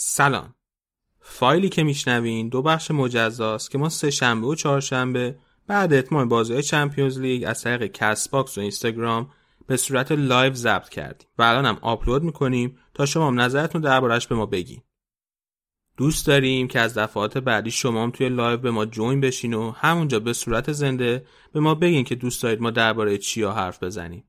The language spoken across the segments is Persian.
سلام. فایلی که میشنوین دو بخش مجزاست که ما سه شنبه و چهارشنبه بعد اتمام بازی Champions League از طریق Castbox و اینستاگرام به صورت live ضبط کردیم و الان هم آپلود می‌کنیم تا شما هم نظرتون دربارش به ما بگین. دوست داریم که از دفعات بعدی شما هم توی live به ما join بشین و همونجا به صورت زنده به ما بگین که دوست دارید ما درباره چیا حرف بزنیم.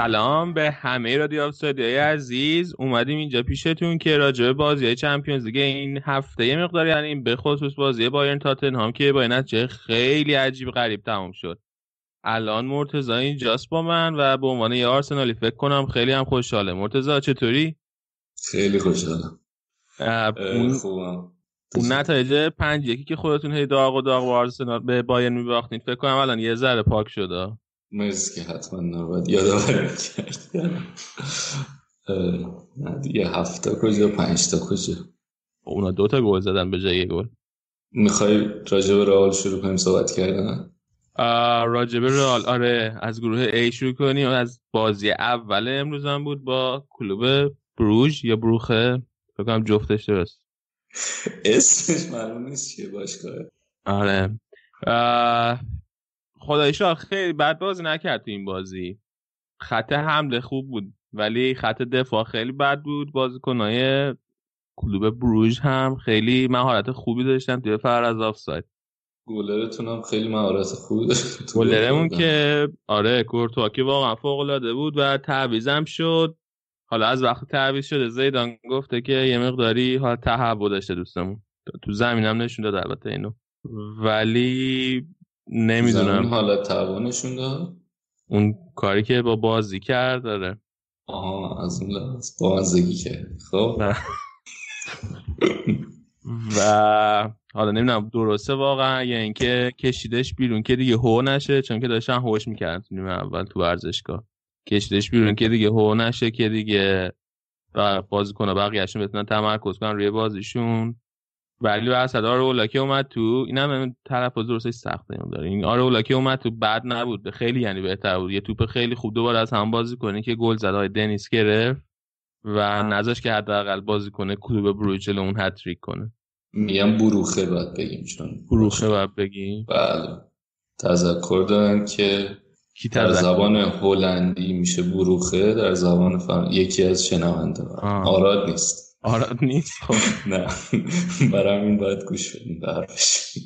سلام به همه رادیو آفسایدی عزیز. اومدیم اینجا پیشتون که راجع به بازی چمپیونز لیگ این هفته یه مقدار یعنی به خصوص بازی بایرن تاتنهام که با نتیجه خیلی عجیب غریب تموم شد. الان مرتضی اینجاست با من و به عنوان یه آرسنالی فکر کنم خیلی هم خوشحاله. مرتضی چطوری؟ خیلی خوشحالم. اون خوبم. اون نتایج پنج یکی که خودتون هی داغ و داغ با آرسنال به بایرن میباختین فکر کنم الان یه ذره پاک شده. مرسی که حتما نباید یادآوری کرد نه دیگه هفته کجا؟ پنج تا کجا؟ اونا دو تا گل زدن به جای گل. می‌خوای راجع به رئال شروع کنیم صحبت کردن؟ راجع به رئال آره از گروه A شروع کنیم. از بازی اول امروز هم بود با کلوب بروژ یا بروخه فکر کنم جفتش درست. اسمش معلوم نیست چیه باشگاه. آره. خدای خیلی بد بازی نکرد تو این بازی. خط حمله خوب بود ولی خط دفاع خیلی بد بود. بازیکنای کلوب بروژ هم خیلی مهارت خوبی داشتن توی فر از آفساید. گلرتون هم خیلی مهارت خوبی داشت گلرمون که آره کورتوا که واقعا فوق العاده بود و تعویزم شد. حالا از وقت تعویض شده زیدان گفته که یه مقداری حالا تهوع داشته دوستمون. تو زمینم نشون داد البته اینو. ولی نمی‌دونم. حالا توانشون داد اون کاری که با بازی کرد داره آها از اون لحاظ بازگی کرد. خب. و حالا نمی‌دونم درسته واقعا یا اینکه کشیدش بیرون که دیگه هو نشه چون که داشتن هوش می‌کردن تو اول تو ورزشگاه. کشیدش بیرون که دیگه هو نشه که دیگه بازی کنه بقیهشون بتونن تمرکز کنن روی بازیشون. ولی وسط آره اولاکی اومد تو اینم طرف درستش سخته داره این آره اولاکی اومد تو بد نبود. خیلی یعنی بهتر بود. یه توپ خیلی خوب دوباره از هم بازی کنه که گل زد. های دنیس گرفت و نذاش که حداقل بازی کنه کلوب بروجل اون هتریک کنه. میگم بروخه باید بگیم چون بروخه باید بگیم. بله. تذکر دارن که در زبان هلندی میشه بروخه در زبان فهم یکی از شنونده. آراد نیست. آراد نیست. نه. برای این باید گوش بدیم برش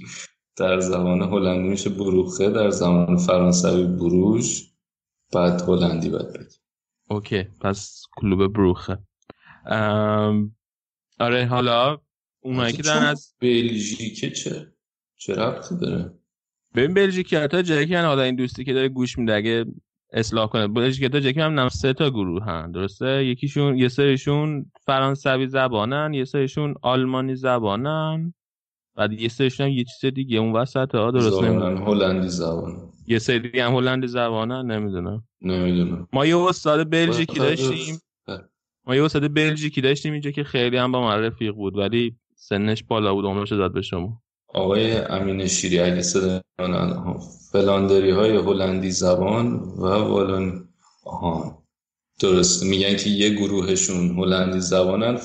در زبان هلندی میشه بروخه در زبان فرانسوی بروژ بعد هلندی باید بگیم اوکی پس کلوب بروخه. آره حالا اونایی که دارن از بلژیکه چه؟ چه ربطی داره؟ ببین بلژیکی حتی جایی که حالا این دوستی که داره گوش میده اگه اصلاح کنه. بلژیک تا جکی هم سه تا گروه هن. درسته؟ یکیشون یه سریشون فرانسوی زبانن یه سریشون آلمانی زبانن بعد یه سریشون هم یه چیز دیگه. اون وسط ها درست نمی‌دونم هلندی زبان. یه سری هم هلندی زبانن؟ نمی‌دونم. نمی‌دونم. ما یه استاد بلژیکی داشتیم. ما یه استاد بلژیکی داشتیم اینجا که خیلی هم با من رفیق بود ولی سنش بالا بود عمرش داد به شما. آقای امین شیری اگه صدا فلاندری های هلندی زبان و والون آها درست. میگن که یه گروهشون هلندی زبانن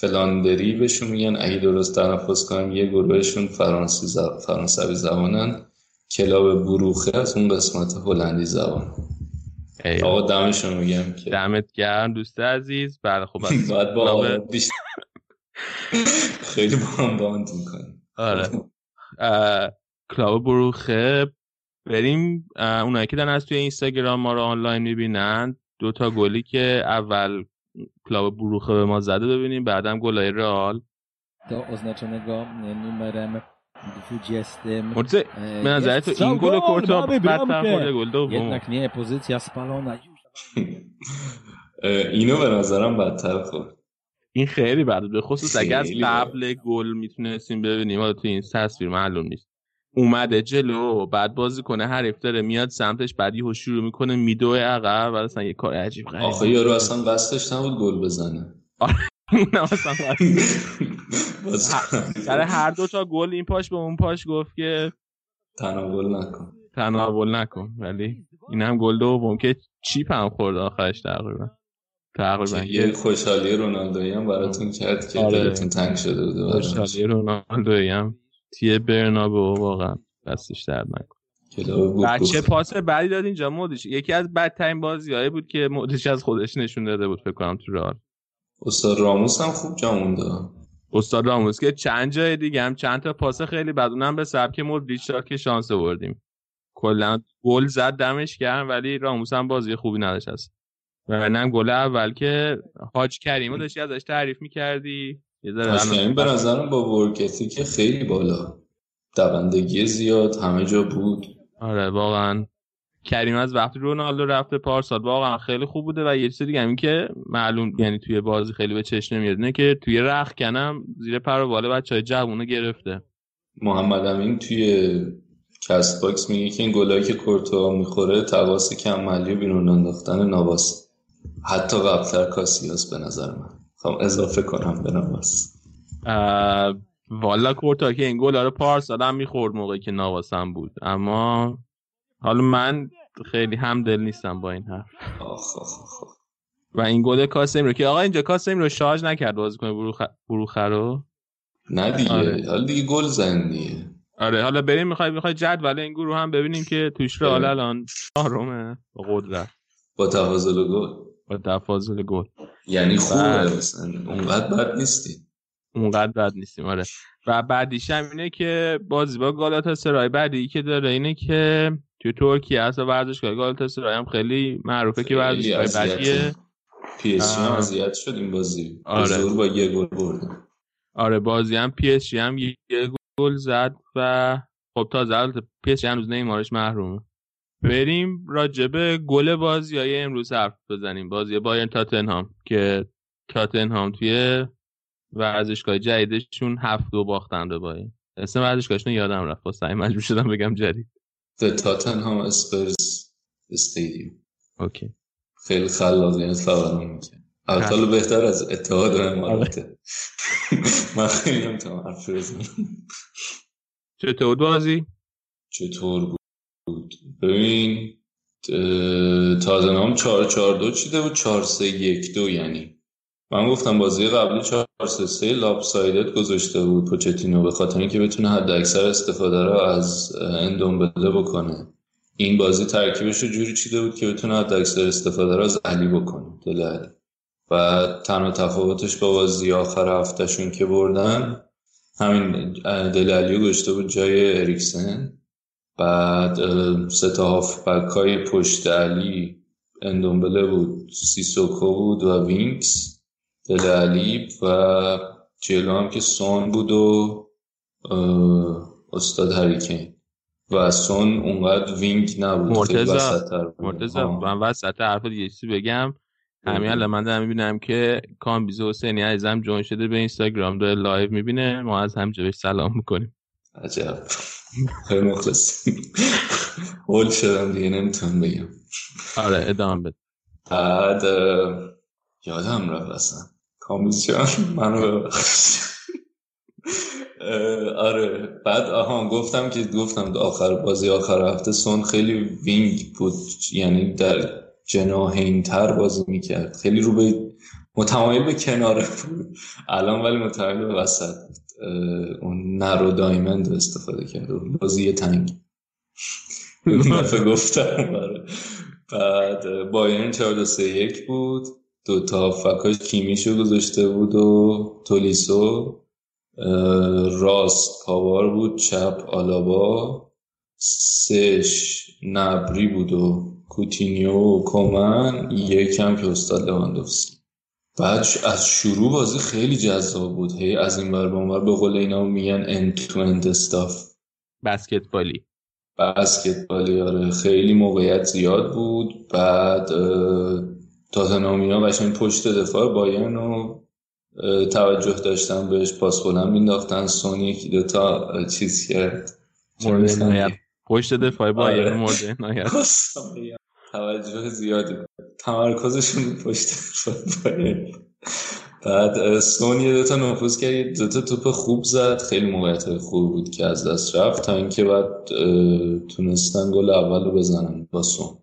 فلاندری بهشون میگن. اگه درست تلفظ کنم یه گروهشون فرانسی زب... فرانسوی زبانن. کلاب بروخه از اون قسمت هلندی زبان. آقا دمشون میگم که. دمت گرم دوست عزیز. بله خب باید با خیلی با هم باند می‌کنیم. آره. کلاب بروخه. بریم اونایی که دارن از توی اینستاگرام ما رو آنلاین می‌بینن دو تا گلی که اول کلاب بروخه به ما زده ببینیم بعدم گلای رئال. to oznaczonego numerem Morze, به نظر تو این گل کورتا بدتر خورده گل دوم. اینو به نظرم بدتر خورد. این خیلی بده به خصوص اگر از قبل گل می‌تونستیم ببینیم. حالا تو این تصویر معلوم نیست. اومده جلو بعد بازی کنه حریف داره میاد سمتش بعد یهو شروع می‌کنه میدوه عقب و اصلا یه کار عجیب غریبه آخه یارو اصلا قصدش نبود گل بزنه. نه اصلا سر هر دو تا گل این پاش به اون پاش گفت که تناول نکن. تناول نکن. ولی این هم گل دوم که چیپ هم خورد آخرش تقریبا. تقریبا یه خوشحالی رونالدویی هم براتون کرد که آره. دلتون تنگ شده بود خوشحالی رونالدویی هم. تیه برنابو واقعا دستش درد نکن بچه پاس بعدی داد اینجا مودش یکی از بدترین بازیهایی بود که مودش از خودش نشون داده بود فکر کنم تو رال استاد راموس هم خوب جا مونده. استاد راموس که چند جای دیگه هم چند تا پاس خیلی بد. اونم به سبک مودریچ که شانس آوردیم. کلا گل زد دمش گرم ولی راموس هم بازی خوبی نداشت. و نم گل اول که حاج کریمو داشتی ازش تعریف می‌کردی. حاج کریم به نظرم با ورکتی که خیلی بالا. دوندگی زیاد همه جا بود. آره واقعا. کریم از وقتی رونالدو رفته پارسال واقعا خیلی خوب بوده و یه چیز دیگه همین که معلوم یعنی توی بازی خیلی به چشم نمیاد نه که توی رخ کنم زیر پر و باله بچهای جوونو گرفته. محمد امین توی Castbox میگه که این گلایی که کورتوا می‌خوره تقاص کم محلی و بیرون انداختن نواس حتی قبلتر کاسیاس به نظر من. خواهم اضافه کنم به نواس والا کورتوا که این گل رو پارسال هم می‌خورد موقعی که نواسم بود. اما حالا من خیلی همدل نیستم با این حرف. و این گل کاسم رو که آقا اینجا کاسم رو شارژ نکرد بازی کنه بروخ... بروخه رو؟ نه دیگه. آره. حالا دیگه گل زندیه آره حالا بریم می‌خوای می‌خوای ولی این گروه هم ببینیم که توش رو حالا الان چهارمه با قدرت. با تفاضل گل. با تفاضل گل. یعنی خوبه اونقدر بد نیستی. اونقدر بد نیستیم آره. و بعدیش هم اینه که بازی با گالاتا سرای بعدی که داره اینه که توی ترکیه و ورزشگاه گالاتا سرای هم خیلی معروفه که ورزشگاه بعدیه پی اس هم اذیت شد این بازی. آره. با یه گل برده. آره بازی هم پی اس هم یه گل زد و خب تا زد پی اس هنوز نیمارش محرومه. بریم راجبه گل بازی های امروز حرف بزنیم. بازی بایرن تاتنهام که تاتنهام توی ورزشگاه جدیدشون هفت دو باختن به بایر اسم ورزشگاهشون یادم رفت. با سعی مجبور شدم بگم جدید. The Tottenham اسپرز استادیوم اوکی. خیلی خلاقیت فراهم می‌کنه البته بهتر از اتحاد اماراته من خیلی تا حرف چطور بازی؟ چطور بود؟ ببین تاتنهام 4 4 2 چیده بود؟ 4 3 1 2 یعنی. من گفتم بازی قبلی 4 3 3 لاپسایدت گذاشته بود پوچتینو به خاطر اینکه بتونه حد اکثر استفاده رو از اندومبله بکنه. این بازی ترکیبش رو جوری چیده بود که بتونه حد اکثر استفاده رو از علی بکنه. دل علی و تنها تفاوتش با بازی آخر هفتهشون که بردن همین دل علی گذاشته بود جای اریکسن. بعد سه تا هافبک های پشت علی اندومبله بود. سیسوکو بود و وینکس دل علی و جلو هم که سون بود و استاد هریکین. و سون اونقدر wing نبود. مرتضی مرتضی من وسط حرف دیگه چیزی بگم. همین الان من دارم می‌بینم که کامبیز حسینی عزیزم join شده به اینستاگرام داره live می‌بینه. ما از همینجا بهش سلام می‌کنیم. عجب. خیلی مخلص هول شدم دیگه نمی‌تونم بگم. آره ادامه بده. بعد یادم رفت اصلا. کامیسیون منو ببخش آره. بعد آها گفتم که گفتم آخر بازی آخر هفته سون خیلی وینگ بود. یعنی در جناهین تر بازی می‌کرد. خیلی رو به متمایل به کناره بود. الان ولی متمایل به وسط اون نرو دایمند استفاده کرده بازی تنگ. گفتم آره. بعد بایرن 4 3 1 بود. دو تا فکاش کیمیشو گذاشته بود و تولیسو. راست پاوار بود چپ آلابا. سش نبری بود و کوتینیو و کومن یکم که استاد لواندوفسکی. بعد از شروع بازی خیلی جذاب بود. هی از این بر به اونور به قول اینا میگن end to end استاف بسکتبالی. بسکتبالی آره. خیلی موقعیت زیاد بود. بعد تاتنامی ها قشنگ پشت دفاع بایرن و توجه داشتن بهش پاس بلند مینداختن سونی یکی دوتا چیز کرد. مورد پشت دفاع بایرن آره. مورد توجه زیادی. تمرکزشون پشت بایرن بعد سون یه دوتا نفوذ کرد یه دوتا توپ خوب زد. خیلی موقعیت خوب بود که از دست رفت تا اینکه بعد تونستن گل اول رو بزنن با سون.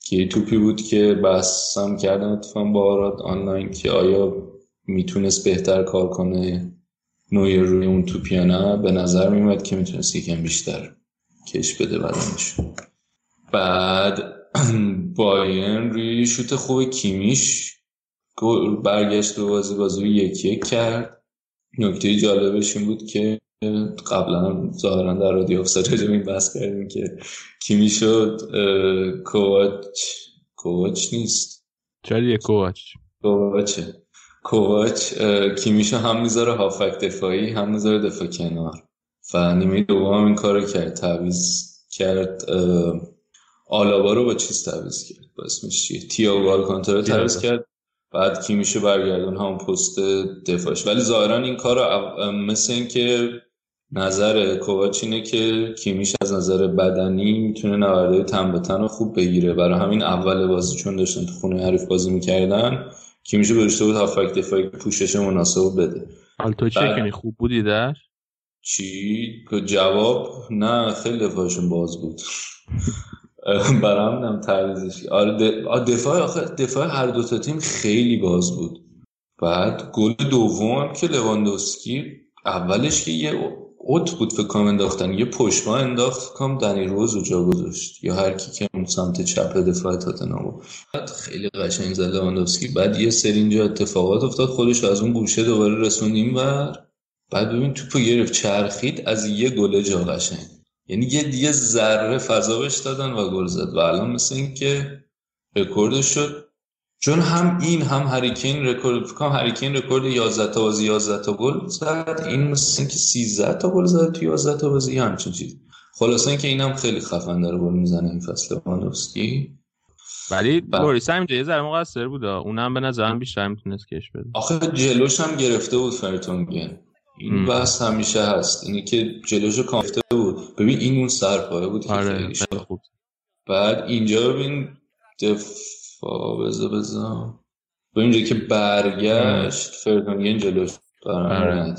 که توپی بود که بحثم کردم اتفاقا با آراد آنلاین که آیا می‌تونست بهتر کار کنه نویر روی اون توپ یا نه به نظر میومد که می‌تونست یکم بیشتر کش بده بدنش. بعد بایرن روی شوت خوب کیمیش برگشت و بازی بازی یک یک کرد. نکته جالبش این بود که قبلا ظاهرا در رادیو افساد راجع این بحث کردیم که کیمی شد کوواچ کوواچ نیست. چرا یه کوواچ؟ کوواچه. کوواچ کیمیشو هم می‌ذاره هافک دفاعی هم می‌ذاره دفاع کنار. و نیمه دوم این کارو کرد تعویز کرد آلابا رو با چیز تعویز کرد؟ با اسمش چیه؟ تیاگو آلکانتارا تعویز کرد. بعد کیمیشو برگردون؟ هم پست دفاعش. ولی ظاهرا این کار مثل این که نظر کوواچ اینه که کیمیش از نظر بدنی می‌تونه نورده تن به تن رو خوب بگیره. برای همین اول بازی چون داشتن تو خونه حریف بازی می‌کردن کیمیشو گذاشته بود هافک دفاعی پوشش مناسب بده. چه کنی خوب بودی در چی؟ جواب؟ نه خیلی دفاعشون باز بود. برام نم تعویزش آره دفاع آخه دفاع هر دو تا تیم خیلی باز بود. بعد گل دوم که لواندوسکی اولش که یه اوت بود فکر کنم انداختن یه پشما انداخت کومان دنی روز رو جا گذاشت یا هر کی که اون سمت چپ دفاع تاتنهام بعد خیلی قشنگ زد لواندوفسکی. بعد یه سری اینجا اتفاقات افتاد خودش از اون گوشه دوباره رسوندیم بر بعد ببین توپو گرفت چرخید از یه گل جا قشنگ. یعنی یه دیگه ذره فضا بهش دادن و گل زد. و الان مثل این که رکوردش شد. چون هم این هم هریکین رکورد فکر هریکین رکورد 11 تا بازی 11 تا گل زد. این مثل اینکه 13 تا گل زد تو 11 تا بازی همچین چیز. خلاصه اینکه اینم خیلی خفن داره گل می‌زنه این فصل لواندوفسکی. ولی لوریس هم یه ذره مقصر بود اونم به نظرم بیشتر می‌تونست کش بده. آخه جلوش هم گرفته بود فرتونگن این بحث همیشه هست. اینی که جلوشو گرفته بود. ببین این اون سرپایه بود که آره خیلی. خوب. بعد اینجا ببین دفاع بزا بزا به اینجا که برگشت فرتونگن جلوش برآمد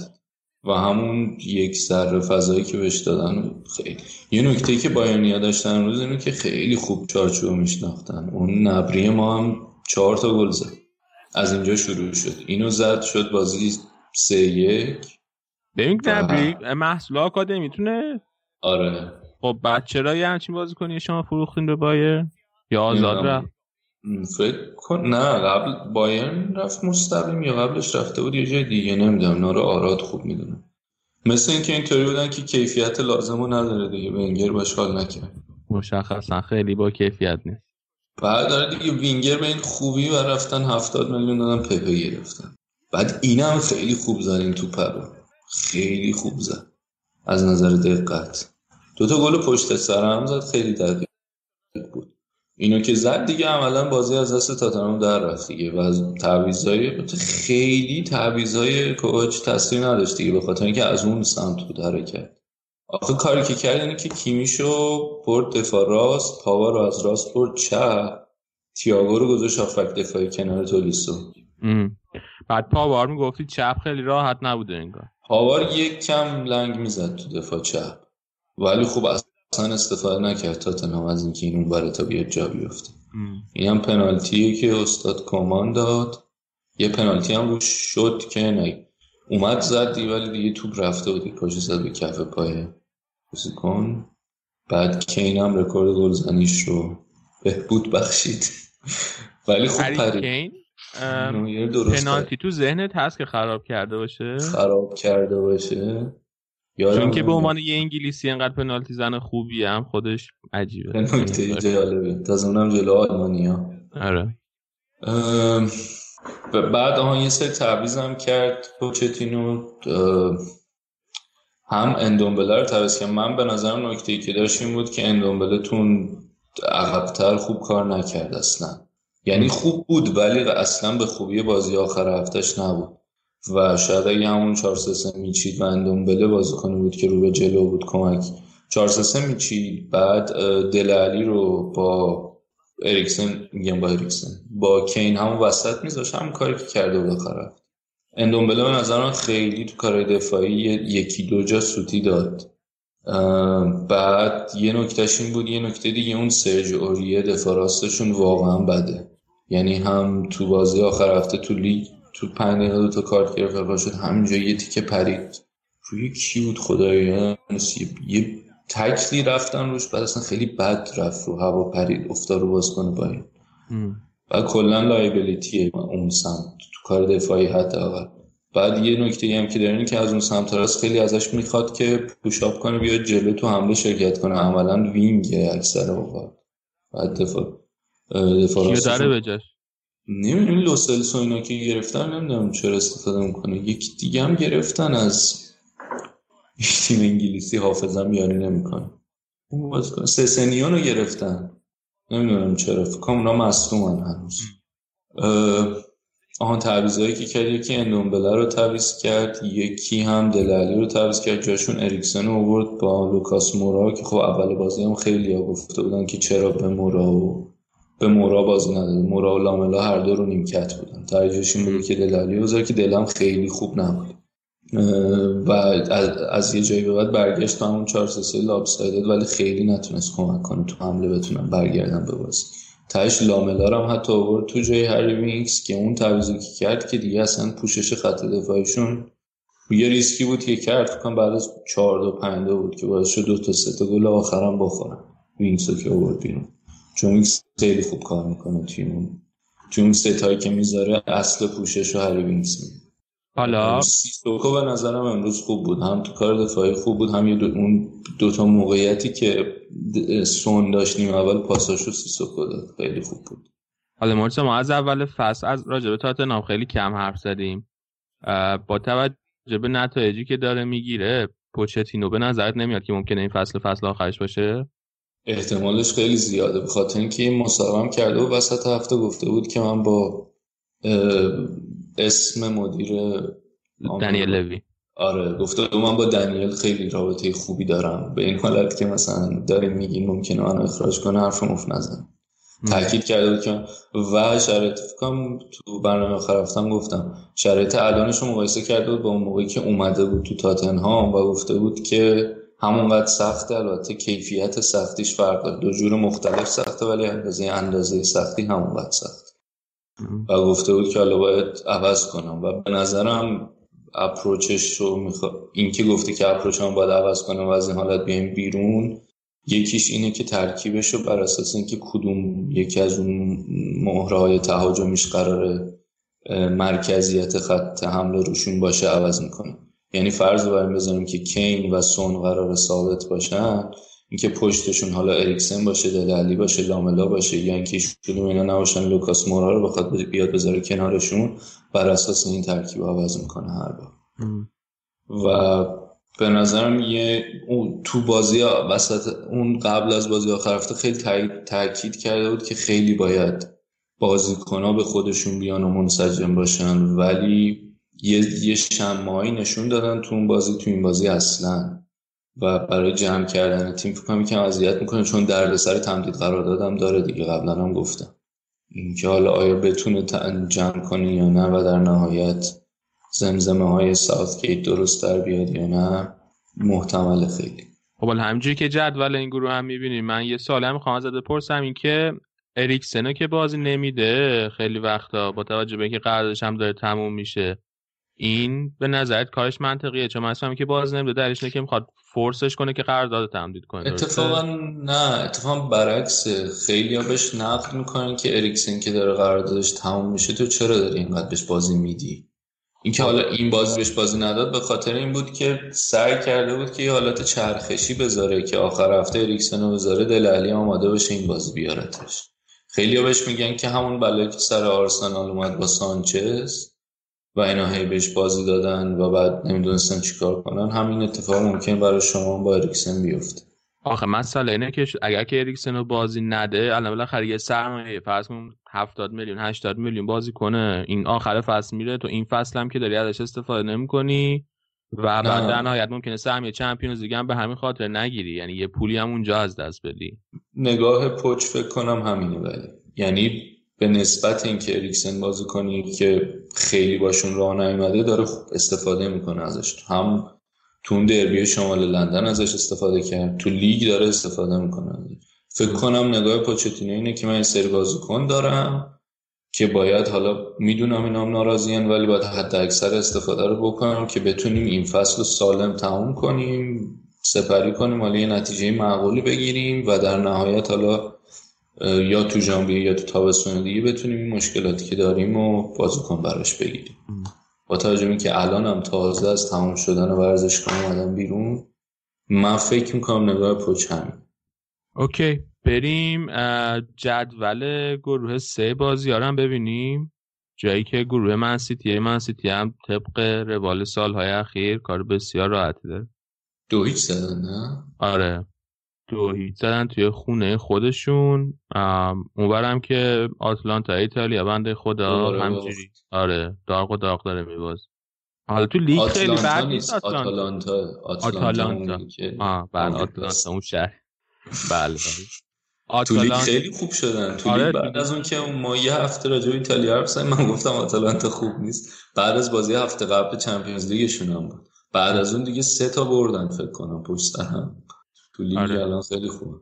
و همون یک سر فضایی که بهش دادن خیلی. یه نکته که بایرنیا داشتن روز اینو که خیلی خوب چارچوب میشناختن. اون نبری ما هم چهار تا گل زد. از اینجا شروع شد. اینو زد شد بازی سه یک. ببین نبری محصول آکادمی می‌تونه آره. خب بعد چرا یه همچین بازی کنی شما فروختین به بایر؟ یا آزاد رفت؟ فکر کن نه قبل بایرن رفت مستقیم یا قبلش رفته بود یه جای دیگه نمی‌دونم. نارو آراد خوب می‌دونم مثل اینکه اینطوری بودن که کیفیت لازم رو نداره دیگه. ونگر باش حال نکرد. مشخصا خیلی با کیفیت نیست. بعد داره دیگه وینگر به این خوبی و رفتن هفتاد میلیون دادن پپه گرفتن. بعد اینم خیلی خوب زد این توپ رو خیلی خوب زد. از نظر دقت. دوتا گل پشت سر هم زد خیلی دقیق بود. اینو که زد دیگه عملا بازی از دست تاتنهام در رفت دیگه و از تعویضای خیلی تعویضای کوچ تاثیر نداشت دیگه به خاطر اینکه از اون سمت بود حرکت. آخه کاری که کرد اینه که کیمیشو برد دفاع راست پاور رو از راست برد چپ. تییاگو رو گذاشت هافک دفاعی کنار تولیسو. بعد پاور می‌گفتی چپ خیلی راحت نبوده انگار. پاور یک کم لنگ می‌زد تو دفاع چپ. ولی خوب اصلا استفاده نکرد تاتنهام از اینکه این اون بره تا بیاد جا بیفته. این هم پنالتیه که استاد کمان داد. یه پنالتی هم روش شد که نه. اومد زد دی ولی دیگه توپ رفته بود. پاش زد به کف پای کن بعد کین هم رکورد گلزنیش رو بهبود بخشید. ولی خوب پرید. پنالتی تو ذهنت هست که خراب کرده باشه؟ خراب کرده باشه. چون که به عنوان یه انگلیسی انقدر پنالتی زن خوبی هم خودش عجیبه. نکته جالبه. تازه اونم جلو آلمانیا. آره. بعد آها یه سری تعویض هم کرد پوچتینو هم اندومبله رو تعویض کرد. من به نظرم نکته که داشت این بود که اندومبله تون عقبتر خوب کار نکرد اصلا. یعنی خوب بود ولی اصلا به خوبی بازی آخر هفتش نبود. و شاید اگه همون 4 3 میچید و اندومبله بازی کنه بود که رو به جلو بود کمک. 4 3 میچید بعد دل علی رو با اریکسن میگم با اریکسن با کین همون وسط میذاش هم کاری که کرده بود آخر اندومبله به نظر خیلی تو کار دفاعی یکی دو جا سوتی داد. بعد یه نکتهش این بود یه نکته دیگه اون سرج اوریه دفاع راستشون واقعا بده. یعنی هم تو بازی آخر هفته تو لیگ تو پنج دقیقه دو تا کارت گرفت شد همینجا یه تیکه پرید. روی کی بود خدایی یه تکلی رفتن روش بعد اصلا خیلی بد رفت رو هوا پرید افتاد رو باز کنه پایین. و کلا liability ه اون سمت. تو کار دفاعی حداقل. بعد یه نکته هم که دارین که از اون سمت راست خیلی ازش می‌خواد که push up کنه بیاد جلو تو حمله شرکت کنه. عملا wing اکثر اوقات. بعد دفاع دفاع داره بجاش نمی‌دونم لو سلسو و اینا که گرفتن نمی‌دونم چرا استفاده می‌کنه. یکی دیگه هم گرفتن از تیم انگلیسی حافظم یاری نمی‌کنه. اون بازیکن سسنیون رو گرفتن. نمی‌دونم چرا. فکر کنم اونا مصدومن هنوز. آهان تعویضایی که کرد. یکی اندونبله رو تعویض کرد. یکی هم دل علی رو تعویض کرد. جاشون اریکسن رو آورد با لوکاس مورا که خب اول بازی هم خیلی ها گفته بودن که چرا به مورا و به مورا بازی نداده مورا و لاملا هر دو رو نیمکت بودن. ترجیحش این بود که دل علی بذاره که دلم خیلی خوب نبود. و از, از یه جایی به بعد برگشت همون 4 3 lopsided ولی خیلی نتونست کمک کنه تو حمله بتونن برگردن به بازی. تهش لاملا هم حتی آورد تو جای هری وینکس که اون تعویضی که کرد که دیگه اصلا پوشش خط دفاعشون یه ریسکی بود که کرد. فکر بعد از 4 دو 5 بود که باعث شد دو تا سه تا گل آخرام بخورن. وینکس رو که آورد بیرون. چون خیلی خوب کار می‌کنه تیم چون سه تایی که می‌ذاره اصل پوشش رو هری وینکس حالا؟ سیسوکو به نظرم امروز خوب بود. هم تو کار دفاعی خوب بود هم یه دو اون دوتا موقعیتی که سون داشتیم اول پاساشو سیسوکو داد. خیلی خوب بود. حالا مرسا ما از اول فصل از راجبه تاتنام خیلی کم حرف زدیم. با توجه به نتایجی که داره می‌گیره پوچتینو به نظرت نمیاد که ممکنه این فصل فصل آخرش باشه؟ احتمالش خیلی زیاده. به خاطر اینکه این مصاحبه کرده و وسط هفته گفته بود که من با اسم مدیر دنیل لوی. آره گفته من با دنیل خیلی رابطه خوبی دارم. به این حالت که مثلا داریم میگیم ممکنه من اخراج کنه حرف مفت نزن. تاکید کرده بود که و شرایط فکرم تو برنامه آخر رفتم گفتم. شرایط الانش رو مقایسه کرده بود با اون موقعی که اومده بود تو تاتنهام و گفته بود که همونقدر سخته البته کیفیت سختیش فرق داره. دو جور مختلف سخته ولی اندازه اندازه سختی همونقدر سخت و گفته بود که حالا باید عوض کنم. و به نظرم اپروچش رو میخوا... این که گفته که اپروچ هم باید عوض کنم و از این حالت بیایم بیرون یکیش اینه که ترکیبش رو بر اساس اینکه کدوم یکی از اون مهره های تهاجمیش قرار مرکزیت خط حمله روشون باشه عوض می‌کنه یعنی فرض رو بذاریم که کین و سون قرار ثابت باشن اینکه پشتشون حالا اریکسن باشه دلالی باشه لاملا باشه یا اینکه کدوم اینا نباشن لوکاس مورا رو بخواد بیاد بذاره کنارشون بر اساس این ترکیب عوض می‌کنه هر بار. و به نظرم یه اون تو بازی وسط اون قبل از بازی آخر هفته خیلی تاکید کرده بود که خیلی باید بازیکنها به خودشون بیان و منسجم باشن ولی یه, یه شمایی نشون دادن تو اون بازی تو این بازی اصلا. و برای جمع کردن تیم فکر کنم یکم اذیت می‌کنه چون دردسر تمدید قرار دادم داره دیگه. قبلا هم گفتم. اینکه حالا آیا بتونه جمع کنه یا نه و در نهایت زمزمه های ساوت درست در بیاد یا نه محتمل خیلی. خب همجوری که جدول این گروه هم می‌بینیم من یه سال هم خواهم زده پرسم این که اریکسنو که بازی نمیده خیلی وقتا با توجه به اینکه قراردادش هم داره تموم میشه این به نظرت کارش منطقیه؟ چون مثلا که باز نمیده درش که می‌خواد فورسش کنه که قرارداد تمدید کنه اتفاقا نه اتفاقا برعکس خیلی ها بهش نقد می‌کنن که اریکسن که داره قراردادش تموم میشه تو چرا داری اینقدر بهش بازی میدی؟ اینکه حالا این بازی بهش بازی نداد به خاطر این بود که سعی کرده بود که یه حالت چرخشی بذاره که آخر هفته اریکسن رو بذاره دل علی آماده بشه این بازی بیارتش. خیلی بهش میگن که همون بلایی که سر آرسنال اومد با سانچز و اینا هی بهش بازی دادن و بعد نمی‌دونستن چیکار کنن. همین اتفاق ممکن برای شما با اریکسن بیفته. آخه مسئله اینه که اگر که اریکسن رو بازی نده الان بالاخره یه سرمایه فرض کن 70 میلیون 80 میلیون بازی کنه. این آخر فصل میره. تو این فصل هم که داری ازش استفاده نمی‌کنی و بعد در نهایت ممکنه سهمیه چمپیونز لیگ هم به همین خاطر نگیری. یعنی یه پولی هم اونجا از دست بدی. نگاه پوچ فکر کنم همینه ولی. یعنی به نسبت اینکه اریکسن بازی کنی که خیلی باشون راه نیومده داره خوب استفاده می‌کنه ازش. هم تو اون دربی شمال لندن ازش استفاده کرد تو لیگ داره استفاده می‌کنه. فکر کنم نگاه پوچتینو اینه که من سری بازیکن دارم که باید حالا می‌دونم اینا هم ناراضیان ولی باید حد اکثر استفاده رو بکنم که بتونیم این فصل سالم تموم کنیم سپری کنیم حالا یه نتیجه معقولی بگیریم و در نهایت حالا یا تو ژانویه یا تو تابستون دیگه بتونیم این مشکلاتی که داریم و بازیکن براش بگیریم. با توجه که الان هم تازه از تمام شدن ورزشگاه اومدم بیرون من فکر می‌کنم نگاه پوچ همین. اوکی بریم جدول گروه سه بازی هم ببینیم. جایی که گروه من سیتی من سیتی هم طبق روال سالهای اخیر کار بسیار راحتی داره. دو هیچ زدن نه؟ آره. دو هیچ زدن توی خونه خودشون. اونورم که آتلانتا ایتالیا بنده خدا همجوری آره داغ و داغ داره میبازه حالا تو لیگ خیلی بد نیست آتالانتا آتالانتا. آه بعد آتلانتا اون شهر. بله بله. تو لیگ خیلی خوب شدن تو آره بعد از اون که ما یه هفته راجع به ایتالیا حرف من گفتم آتالانتا خوب نیست. بعد از بازی هفته قبل Champions League شون هم بود. بعد از اون دیگه سه تا بردن فکر کنم پشت هم. تو لیگ آره. الان خیلی خوبه.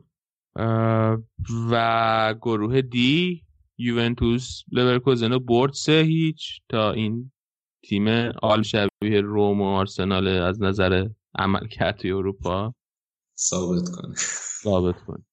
و گروه D یوونتوس لورکوزن رو برد سه هیچ تا این تیم آل شبیه روم و آرسنال از نظر عمل کرد توی اروپا. ثابت کنه. ثابت کنه.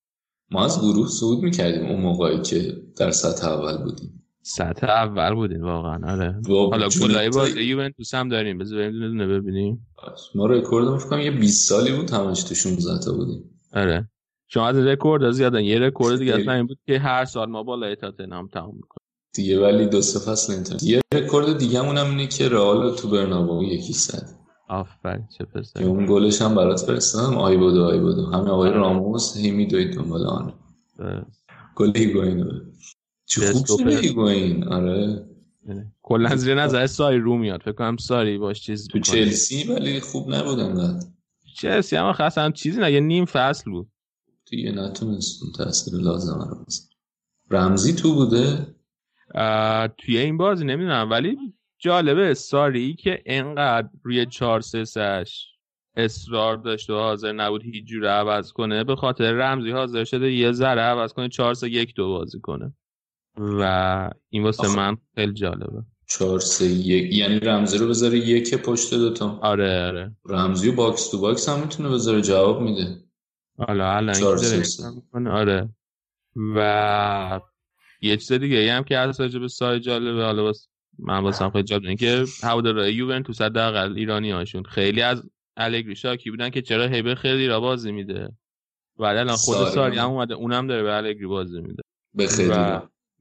ما از گروه صعود می‌کردیم اون موقعی که در سطح اول بودیم. سطح اول بودیم واقعا آره. حالا گلای با یوونتوس هم داریم بذار بریم دونه دونه ببینیم. ما رکورد فکر یه 20 سالی بود همش تو 16 تا بودیم. آره. شما از رکورد از یادن یه رکورد دیگه اصلا این بود که هر سال ما بالای تاتنهام تموم می‌کنیم. دیگه ولی دو سه فصل اینتر یه رکورد دیگه هم اینه که رئال تو برنابو یکی زد آفرین چه پسر. اون گلش هم برات فرستادم آی بودو آی بودو همین آقای آره. راموس هی میدوید دنبال آن. گل چه خوب هیگوین آره. کلا زیر نظر ساری رو میاد. فکر کنم ساری باش چیز تو چلسی ولی خوب نبود انقدر. چلسی هم خاصا چیزی نه یه نیم فصل بود. دیگه نتونست تاثیر لازم رو رمزی تو بوده؟ توی این بازی نمی‌دونم ولی جالبه ساری که انقدر روی 4 3 اصرار داشت و حاضر نبود هیچ جوره عوض کنه به خاطر رمزی حاضر شده یه ذره عوض کنه 4 3 1 2 بازی کنه. و این واسه من خیلی جالبه. 4 3 1 یعنی رمزی رو بذاره یک پشت دوتا آره آره. رمزی و box to box هم می‌تونه بذاره جواب میده. حالا الان آره. و یه چیز دیگه هم که از به سای جالبه. حالا بس من واسم خیلی جالب که هوادارهای یوونتوس حداقل ایرانی هاشون خیلی از الگری شاکی بودن که چرا هیبه خیلی را بازی میده. و الان خود ساری. هم اومده اونم داره به الگری بازی میده. به خیلی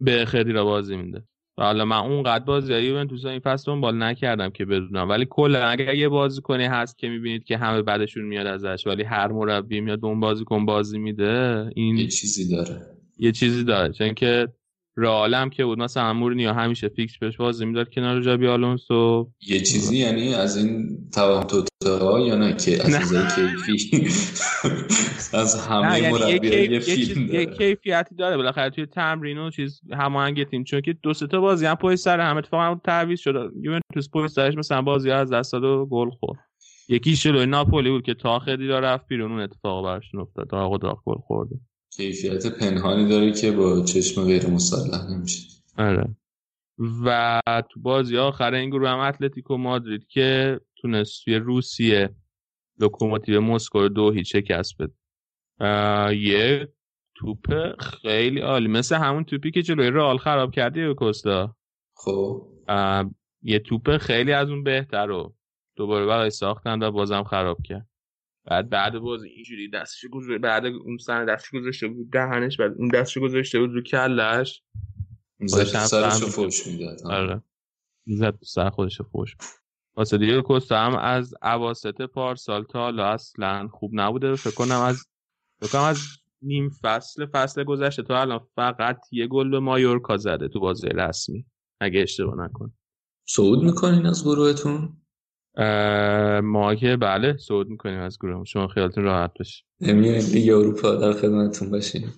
به خیلی را بازی میده. حالا من اونقدر بازی یوونتوس این فصل بال نکردم که بدونم. ولی کلا اگر یه بازیکنی هست که می‌بینید که همه بعدشون میاد ازش ولی هر مربی میاد به اون بازیکن بازی میده این یه چیزی داره. یه چیزی داره. چون که رئال که بود مثلا مورینیو همیشه فیکس بهش بازی می‌داد کنار جابی آلونسو. یه چیزی یعنی از این ها یا نه که از نظر کیفی؟ از همه یعنی مربی فیلم داره. یه کیفیتی داره. بالاخره توی تمرین و چیز هماهنگ تیم چون که دو سه تا بازی هم پای سر هم اتفاقا تعویض شد. یوونتوس پای سرش مثلا بازی از دست داد و گل خورد. یکی شلوی ناپولی بود که تا خیلی رفت بیرون اون اتفاق براشون افتاد داغ و داغ گل خورده. کیفیت پنهانی داره که با چشم غیر مسلح نمیشه. آره. و تو بازی آخر این گروه هم اتلتیکو مادرید که تونست توی روسیه لوکوموتیو مسکو رو دو هیچ شکست بده. یه توپ خیلی عالی. مثل همون توپی که جلوی رئال خراب کردی به کوستا. خب. یه توپ خیلی از اون بهتر رو دوباره برای ساختن و بازم خراب کرد. بعد بعد باز اینجوری دستش گذاشته بعد اون سن دستش گذاشته بود دهنش بعد اون دستش گذاشته بود رو کلش زد سرشو فوش می‌داد. آره. زد سر خودش فوش. واسه دیگه کوستا هم از اواسط پارسال تا حالا اصلا خوب نبوده فکر کنم از فکر کنم از نیم فصل فصل گذشته تا الان فقط یه گل به مایورکا زده تو بازی رسمی. اگه اشتباه نکن صعود می‌کنین از گروهتون؟ ما که بله صعود می‌کنیم از گروه شما خیالتون راحت باشه. لیگ اروپا در خدمتتون باشیم.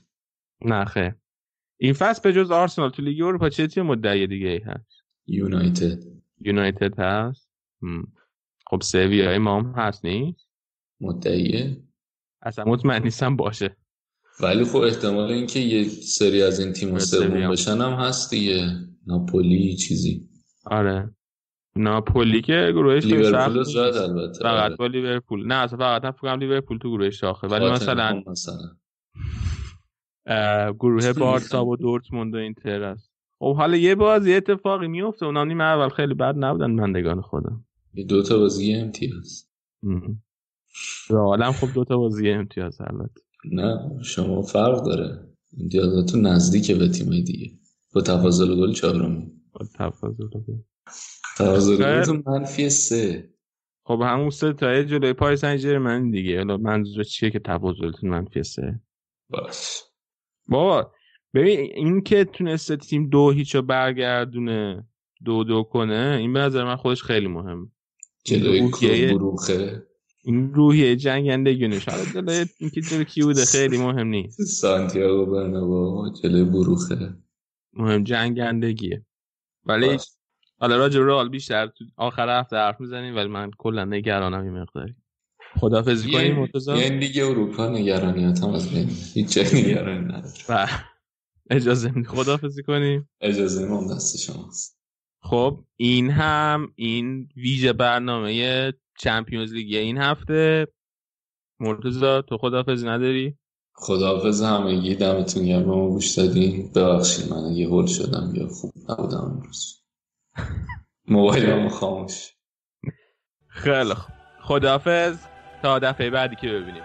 نه خیر. این فصل به جز آرسنال تو لیگ اروپا چه تیم مدعی دیگه ای هست؟ یونایتد. یونایتد هست؟ خب سویای ما هم هست نیست؟ مدعیه. اصلا مطمئن نیستم باشه. ولی خب احتمال اینکه یه سری از این تیم سوم بشن هم هست دیگه. ناپولی چیزی. آره. ناپولی که گروهش لیورپول زد البته فقط با لیورپول. نه اصلا فقط هم فکرم لیورپول تو گروهش شاخه ولی مثلا مثلا. گروه بارسا و دورتموند و اینتر است. خب حالا یه بازی اتفاقی میفته اونا نیم اول خیلی بد نبودن مندگان خودم. دو تا بازی امتیاز. عالم خب دو تا بازی امتیاز البته. نه شما فرق داره. امتیازاتون نزدیکه به تیمای دیگه. با تفاضل گل چهارمی با تفاضل گل. تفاضل گلتون منفی سه. خب همون سه تا جلوی پای سن ژرمن دیگه. حالا منظور چیه که تفاضلتون منفی سه؟ باش. بابا ببین این که تونسته تیم دو هیچو برگردونه دو دو کنه این به نظر من خودش خیلی مهم. جلوی بروخه این روحیه جنگندگیونش حالا جلوی اینکه جلوی کی بوده خیلی مهم نیست. سانتیاگو برنابا جلوی بروخه مهم جنگندگیه. ولی حالا راجع رئال بیشتر تو آخر هفته حرف می‌زنیم ولی من کلا نگرانم این مقداری. خدافظی کنیم مرتضی؟ یه دیگه اروپا نگرانیاتم از بین هیچ نگرانی نداره اجازه میدی خدافظی کنیم. اجازه ما دست شماست. خب این هم این ویژه برنامه چمپیونز لیگ این هفته. مرتضی تو خدافظی نداری؟ خداحافظ همگی دمتون گرم. ما گوش دادین ببخشید من اگه هول شدم. یا خوب نبودم امروز. موبایلم خاموش. خیلی خوب. خداحافظ. تا دفعه بعدی که ببینیم.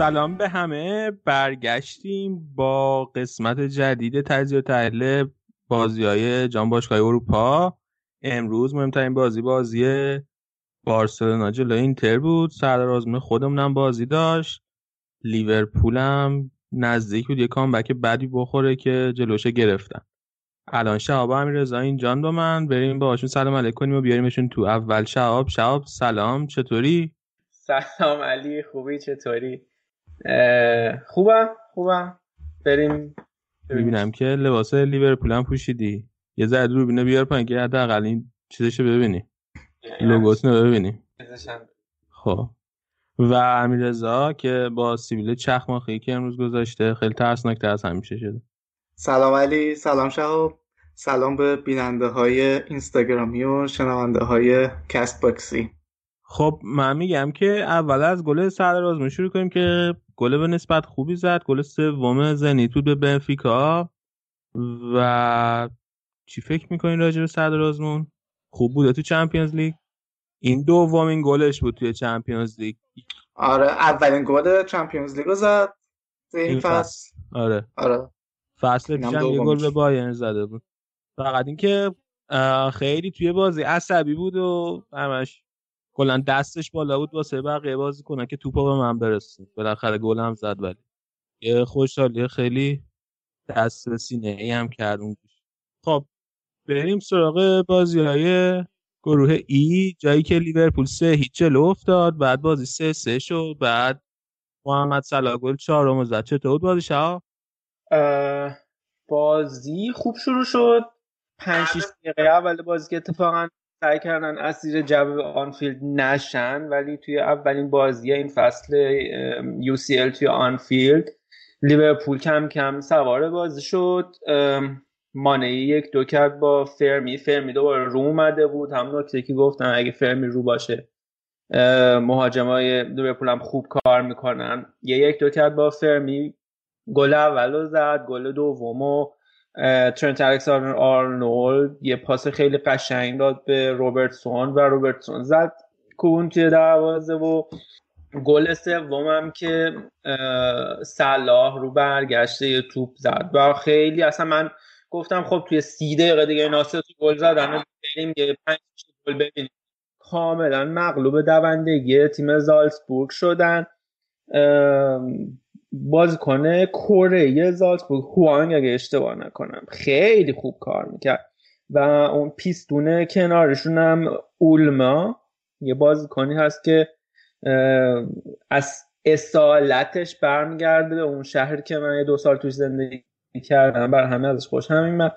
سلام به همه. برگشتیم با قسمت جدید تجزیه و تحلیل بازی های جام باشگاه اروپا. امروز مهمترین بازی بازی بارسلونا جلوی اینتر بود. سردار آزمون خودمونم بازی داشت. لیورپولم نزدیک بود. یه کامبک بدی بخوره که جلوش گرفتن. الان شهاب امیر رضا اینجان با من. بریم باهاشون سلام علیک کنیم و بیاریمشون تو اول. شهاب شهاب سلام. چطوری؟ سلام علی خوبی؟ چطوری؟ خوبم خوبم بریم. می‌بینم که لباس لیورپول هم پوشیدی. یه ذره دوربینو بیار پایین که حداقل این چیزشو ببینی. لوگوتونو ببینی. خب. و امیررضا که با سیبیل چخماخی که امروز گذاشته. خیلی ترسناکتر از همیشه شده. سلام علی سلام شهاب. سلام به بیننده های اینستاگرامی و شنونده های CastBox ی خب من میگم که اول از گل سردار شروع کنیم که گل به نسبت خوبی زد. گل سوم زنیت بود به بنفیکا. و چی فکر می‌کنین راجع به سردار آزمون؟ خوب بوده تو Champions League؟ این دومین گلش بود توی Champions League. آره اولین گل Champions League رو زد این فصل. آره. آره. فصل پیشم یه گل به بایرن زده بود. فقط اینکه خیلی توی بازی عصبی بود و همش کلا دستش بالا بود واسه بقیه بازی کنن که توپا به من برسه بالاخره گل هم زد ولی. یه خوشحالی خیلی دست سینه ای هم کرد اون خب بریم سراغ بازی های گروه ای جایی که لیورپول سه هیچ جلو افتاد بعد بازی سه سه شد بعد محمد صلاح گل چهارم زد. چطور بود بازی شا بازی خوب شروع شد. 5 6 دقیقه اول بازی که اتفاقا سعی کردن اسیر جو آنفیلد نشن ولی توی اولین بازی این فصل UCL توی آنفیلد لیورپول کم کم سوار بازی شد. مانه یک دو کرد با فرمی. فرمی دوباره رو اومده بود. هم نکته که گفتم اگه فرمی رو باشه مهاجمای لیورپول هم خوب کار می‌کنن. یه یک دو کرد با فرمی. گل اول زد گل دومو. ترنت الکساندر آرنولد یه پاس خیلی قشنگ داد به روبرتسون و روبرتسون زد کون توی دروازه و گل سومم که صلاح رو برگشته یه توپ زد و خیلی اصلا من گفتم خب توی سی دقیقه دیگه ناصر تو گل زدن بریم یه پنج گل ببینیم. کاملا مغلوب دوندگی تیم زالسبورگ شدن. بازیکن کره زالسبورگ هوانگ اگه اشتباه نکنم. خیلی خوب کار می‌کرد. و اون پیستونه کنارشون هم اولما. یه بازیکنی هست که از اصالتش برمیگرده به اون شهر که من یه دو سال توش زندگی کردم. بر همه ازش خوش همین من.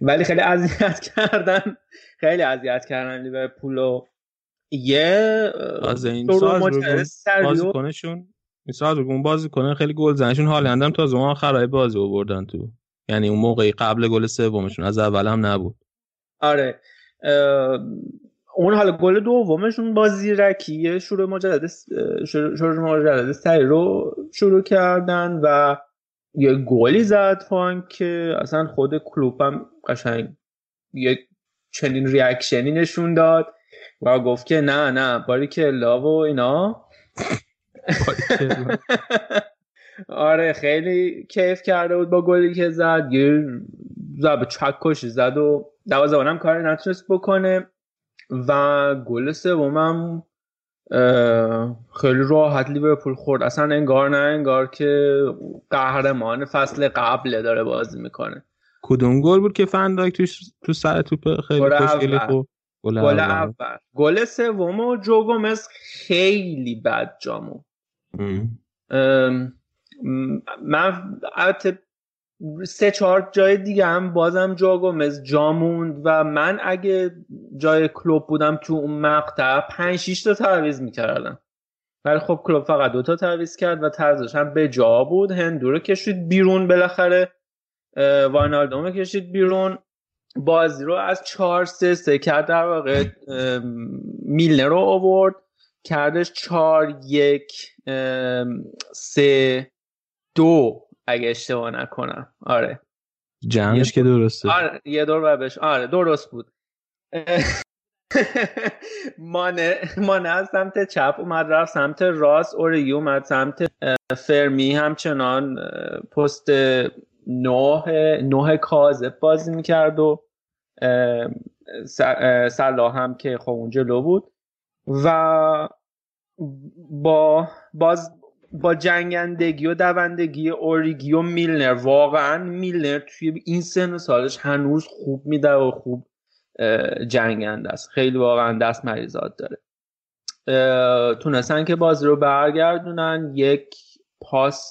ولی خیلی اذیت کردن. خیلی اذیت کردن لیورپول و یه از این بازیکنشون مثال اون بازی کنه خیلی گل زنشون حال اندم تا زمان آخرای بازی بردن تو. یعنی اون موقعی قبل گل سومشون از اول هم نبود. آره. اون حالا گل دومشون با زیرکی شروع مجدد شروع مجدد سری رو شروع کردن و یه گلی زد فانک که اصلا خود کلوب هم قشنگ یه چنین ریاکشنی نشون داد و گفت که نه نه باری که لا و اینا. آره خیلی کیف کرده بود با گلی که زد. یه زب چکش زد و دوازه کار نتونست بکنه و گل سومم خیلی راحت لیورپول خورد. اصلا انگار نه انگار که قهرمان فصل قبل داره بازی می‌کنه. کدوم گل بود که فنداک تو تو سر توپ خیلی خوشگلی خوب گل اول. گل سوم جو گومز خیلی بد جامو. من سه چهار جای دیگه هم بازم جا گومز جا موند و من اگه جای کلوب بودم تو اون مقطع پنج شیش تا تعویض می‌کردم. ولی خب کلوب فقط دوتا تعویض کرد و طرزش هم به جا بود. هندو رو کشید بیرون بالاخره واینالدوم کشید بیرون. بازی رو از چهار سه سه کرد در واقع میلنر رو آورد. کردش چهار یک سه دو اگه اشتباه نکنم. آره. جمعش که درسته. آره یه دور بهش. آره درست بود. مانه مانه از سمت چپ اومد رفت سمت راست اوریو اومد سمت فرمی. همچنان پست نه نه کاذب بازی می‌کرد و صلاح هم که خب اونجا لو بود. و با باز با جنگندگی و دوندگی اوریگی و میلنر. واقعا میلنر توی این سن سالش هنوز خوب میده و خوب جنگنده است. خیلی واقعا دست مریضات داره. تونستن که بازی رو برگردونن. یک پاس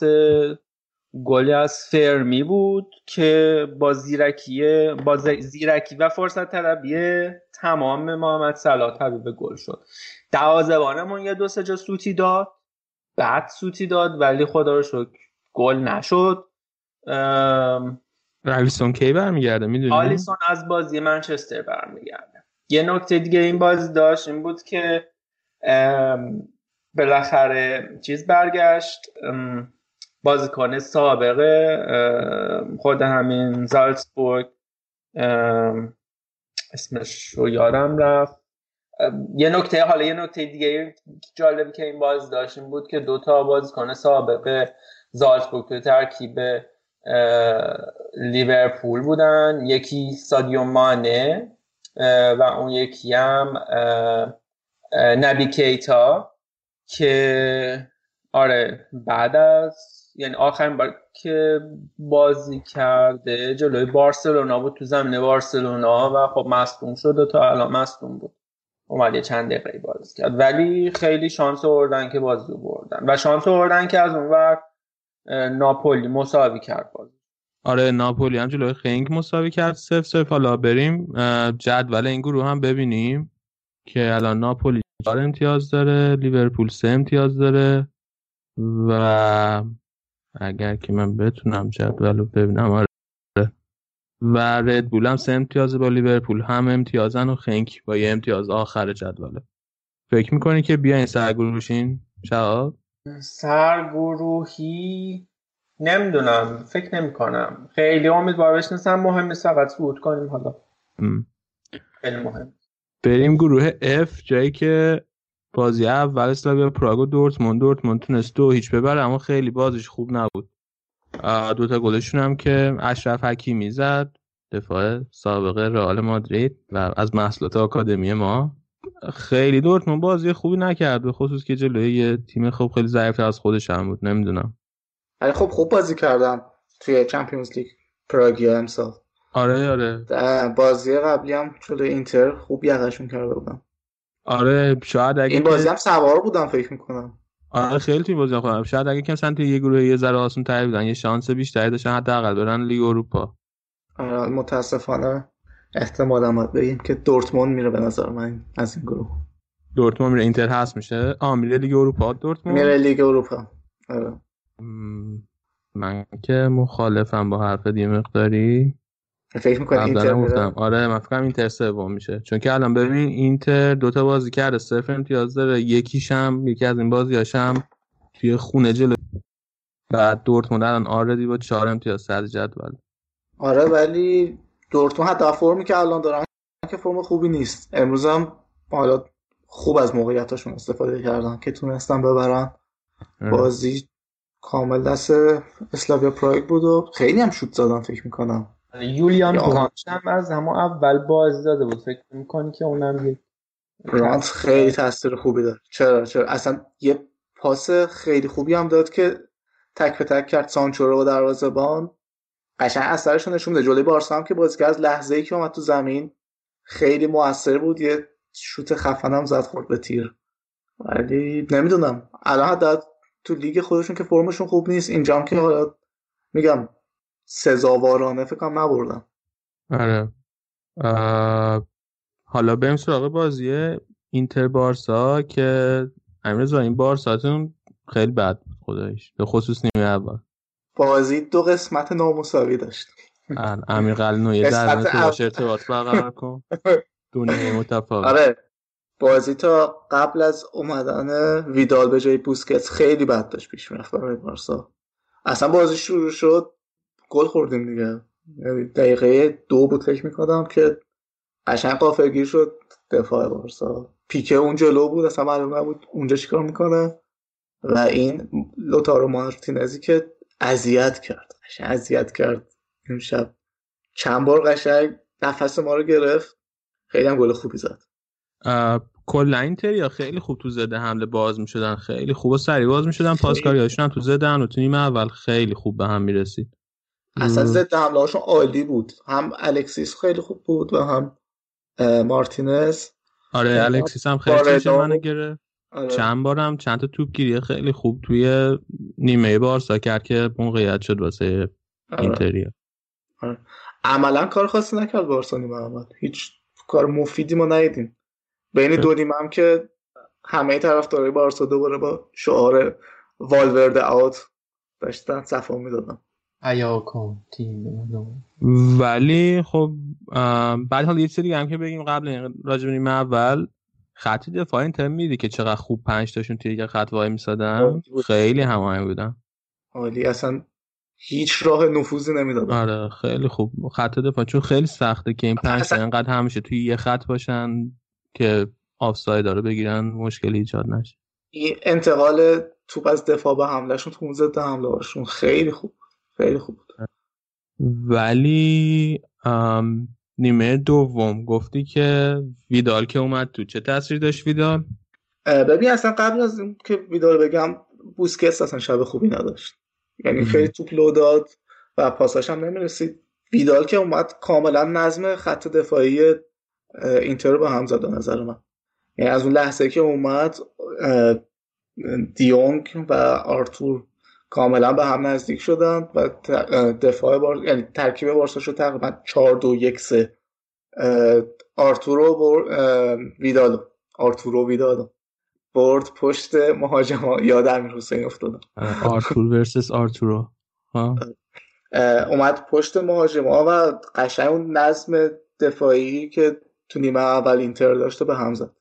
گلی از فرمی بود که با زیرکی با زیرکی و فرصت طلبی تمام محمد صلاح تبدیل گل شد. دوازه‌بانمون یه دو سه جا سوتی داد. بعد سوتی داد ولی خدا رو شکر گل نشد. آلیسون کی برمیگرده؟ می‌دونی؟ آلیسون از بازی منچستر برمیگرده. یه نکته دیگه این بازی داشت این بود که بالاخره چیز برگشت. بازیکن سابقه خود همین زالتسبورگ اسمش رو یادم رفت. یه نکته حالا یه نکته دیگه جالبی که این باز داشتیم بود که دوتا بازیکن سابقه زالتسبورگ تو ترکیب لیورپول بودن. یکی سادیو مانه و اون یکی هم نبی کیتا که آره بعد از یعنی آخرین بار که بازی کرده جلوی بارسلونا بود تو زمین بارسلونا و خب مصدوم شد و تا الان مصدوم بود. اومد یه چند دقیقه بازی کرد. ولی خیلی شانس آوردن که بازی بردن. و شانس آوردن که از اون ور ناپولی مساوی کرد بازی. آره ناپولی هم جلوی خنگ مساوی کرد. سف سف حالا بریم. جدول این گروه هم ببینیم که الان ناپولی 4 امتیاز داره لیورپول 3 امتیاز داره و اگر که من بتونم جدول رو ببینم آره. و ردبول هم سه امتیاز با لیورپول. هم امتیازن و خنک با یه امتیاز آخر جدوله. فکر می‌کنی که بیاین سرگروشین؟ شهاب؟ سرگروهی؟ نمی‌دونم. فکر نمی کنم خیلی امیدوار بهش نیستم مهم نیست. فقط صعود کنیم حالا. خیلی مهم. بریم گروه F جایی که بازی اول اسلاویا پراگ و دورتموند دورتموند تونست دو هیچ ببره اما خیلی بازیش خوب نبود. دوتا گلشون هم که اشرف حکیمی زد دفاع سابقه رئال مادرید و از محصولات آکادمی ما. خیلی دورتموند بازی خوبی نکرد به خصوص که جلوی یه تیم خوب خیلی ضعیفتر از خودش هم بود نمی‌دونم. ولی خب خوب بازی کردن توی چمپیونز لیگ پراگیا امسال. آره آره. بازی قبلی هم جلوی اینتر خوب یقشون کرده بودم آره شاید اگه این بازی هم سوار بودم فکر می‌کنم. آره خیلی تیم بازی خودم شاید اگه کم سنت یه گروه یه ذره آسون تر بودن یه شانس بیشتری داشتن حداقل برن لیگ اروپا. آره متاسفانه احتمالا باید بگیم که دورتموند میره به نظر من از این گروه. دورتموند میره اینتر هست میشه؟ آ میره لیگ اروپا. دورتموند؟ میره لیگ اروپا. آره. من که مخالفم با حرف دی مقداری فکر می‌کنی اینتر گفتم. آره من فکرم اینتر سوم میشه. چون که الان ببین اینتر دوتا بازی کرده. صفر امتیاز داره. یکیشم یکی از این بازیاشم توی خونه جلو. بعد دورتموند الان آردی با چهار امتیاز صدر جدول. آره ولی دورتموند حتی فرمی که الان دارن که فرم خوبی نیست. امروز هم حالا خوب از موقعیتاشون استفاده کردن که تونستن ببرن. بازی کامل دست اسلاویا پراگ بود و خیلی هم شوت زدن فکر می‌کنم. یولیان برانت هم از همون اول بازی داده بود. فکر می‌کنی که اونم یک برانت خیلی تاثیر خوبی داد چرا چرا؟ اصلا یه پاس خیلی خوبی هم داد که تک به تک کرد سانچو رو دروازه‌بان قشنگ اثرش نشون میده جلوی بارسا هم که بازیکن از لحظه ای که اومد تو زمین خیلی موثر بود. یه شوت خفنم زد خورد به تیر. ولی نمی‌دونم. الان حتی تو لیگ خودشون که فرمشون خوب نیست. اینجام که حالا میگم سزاوارانه فکر کنم نبردن آره. حالا بریم سراغ بازی اینتر بارسا که امیر این بارساتون خیلی بد بود خدایش. به خصوص نیمه اول. بازی دو قسمت نامساوی داشت. امیر قلنوی در باش ارتباط برقرار کن. دنیای متفاوت. آره. بازی تا قبل از اومدن ویدال به جای بوسکتس خیلی بد داشت پیش می‌رفت برای بارسا. اصلا بازی شروع شد گل خوردیم دیگه. یعنی دقیقه دو بود فکر می‌کنم که قشنگ قافلگیر شد دفاع بارسا. پیکه اون جلو بود اصلا معلوم نبود اونجا چیکار می‌کنه. و این لوتارو مارتینزی که اذیت کرد قشنگ اذیت کرد. شب چند بار قشنگ نفس ما رو گرفت. خیلی هم گل خوبی زد. کلا اینتر یا خیلی خوب تو زده حمله باز می‌شدن خیلی خوب و سریع باز می‌شدن. پاسکاریاشون هم تو زدن و تو نیمه اول خیلی خوب به هم می‌رسید. اصلا ضد حمله هاشون عالی بود. هم الکسیس خیلی خوب بود و هم مارتینز. آره الکسیس هم خیلی چیز منو گرفت. آره. چند بارم چند تا توپ گیری خیلی خوب توی نیمه بارسا کرد که موقعیت شد واسه آره. اینتریا. آره. عملا کار خاصی نکرد بارسا نیمه اول. هیچ کار مفیدی ما ندیدیم. بین دو نیمه هم که همه طرفدارای بارسا دوباره با شعار والورد اوت داشتن صفا می‌دادن. ولی خب بعد حالا یه چیزی هم که بگیم قبل راجع به اول خط دفاع اینتر میدی که چقدر خوب پنج تاشون توی یک خط وای میسادن؟ خیلی هماهنگ بودن. عالی. اصلا هیچ راه نفوذی نمی‌دادن. آره خیلی خوب. خط دفاع چون خیلی سخته که این پنج تا انقدر همیشه توی یه خط باشن که آفساید داره بگیرن مشکلی ایجاد نشه. این انتقال توپ از دفاع به حملهشون تو ضد حمله هاشون خیلی خوب. خیلی خوب بود. ولی نیمه دوم گفتی که ویدال که اومد تو چه تاثیر داشت ویدال؟ ببین اصلا قبل از این که ویدال بگم بوسکس اصلا شب خوبی نداشت. یعنی خیلی توپ لو داد و پاساش هم نمی‌رسید. ویدال که اومد کاملا نظم خط دفاعی اینتر رو به هم زد نظر من. یعنی از اون لحظه که اومد دیونگ و آرتور کاملا به هم نزدیک شدن و دفاع بار... یعنی ترکیب بارسا شد تقریبا 4 2 1 3 آرتورو بر... ویدالو. آرتورو ویدالو. برد پشت مهاجم یاد امیر حسین افتادم آرتور versus آرتورو. اومد پشت مهاجم ها و قشنگ اون نظم دفاعی که تو نیمه اول اینتر داشته به هم زد.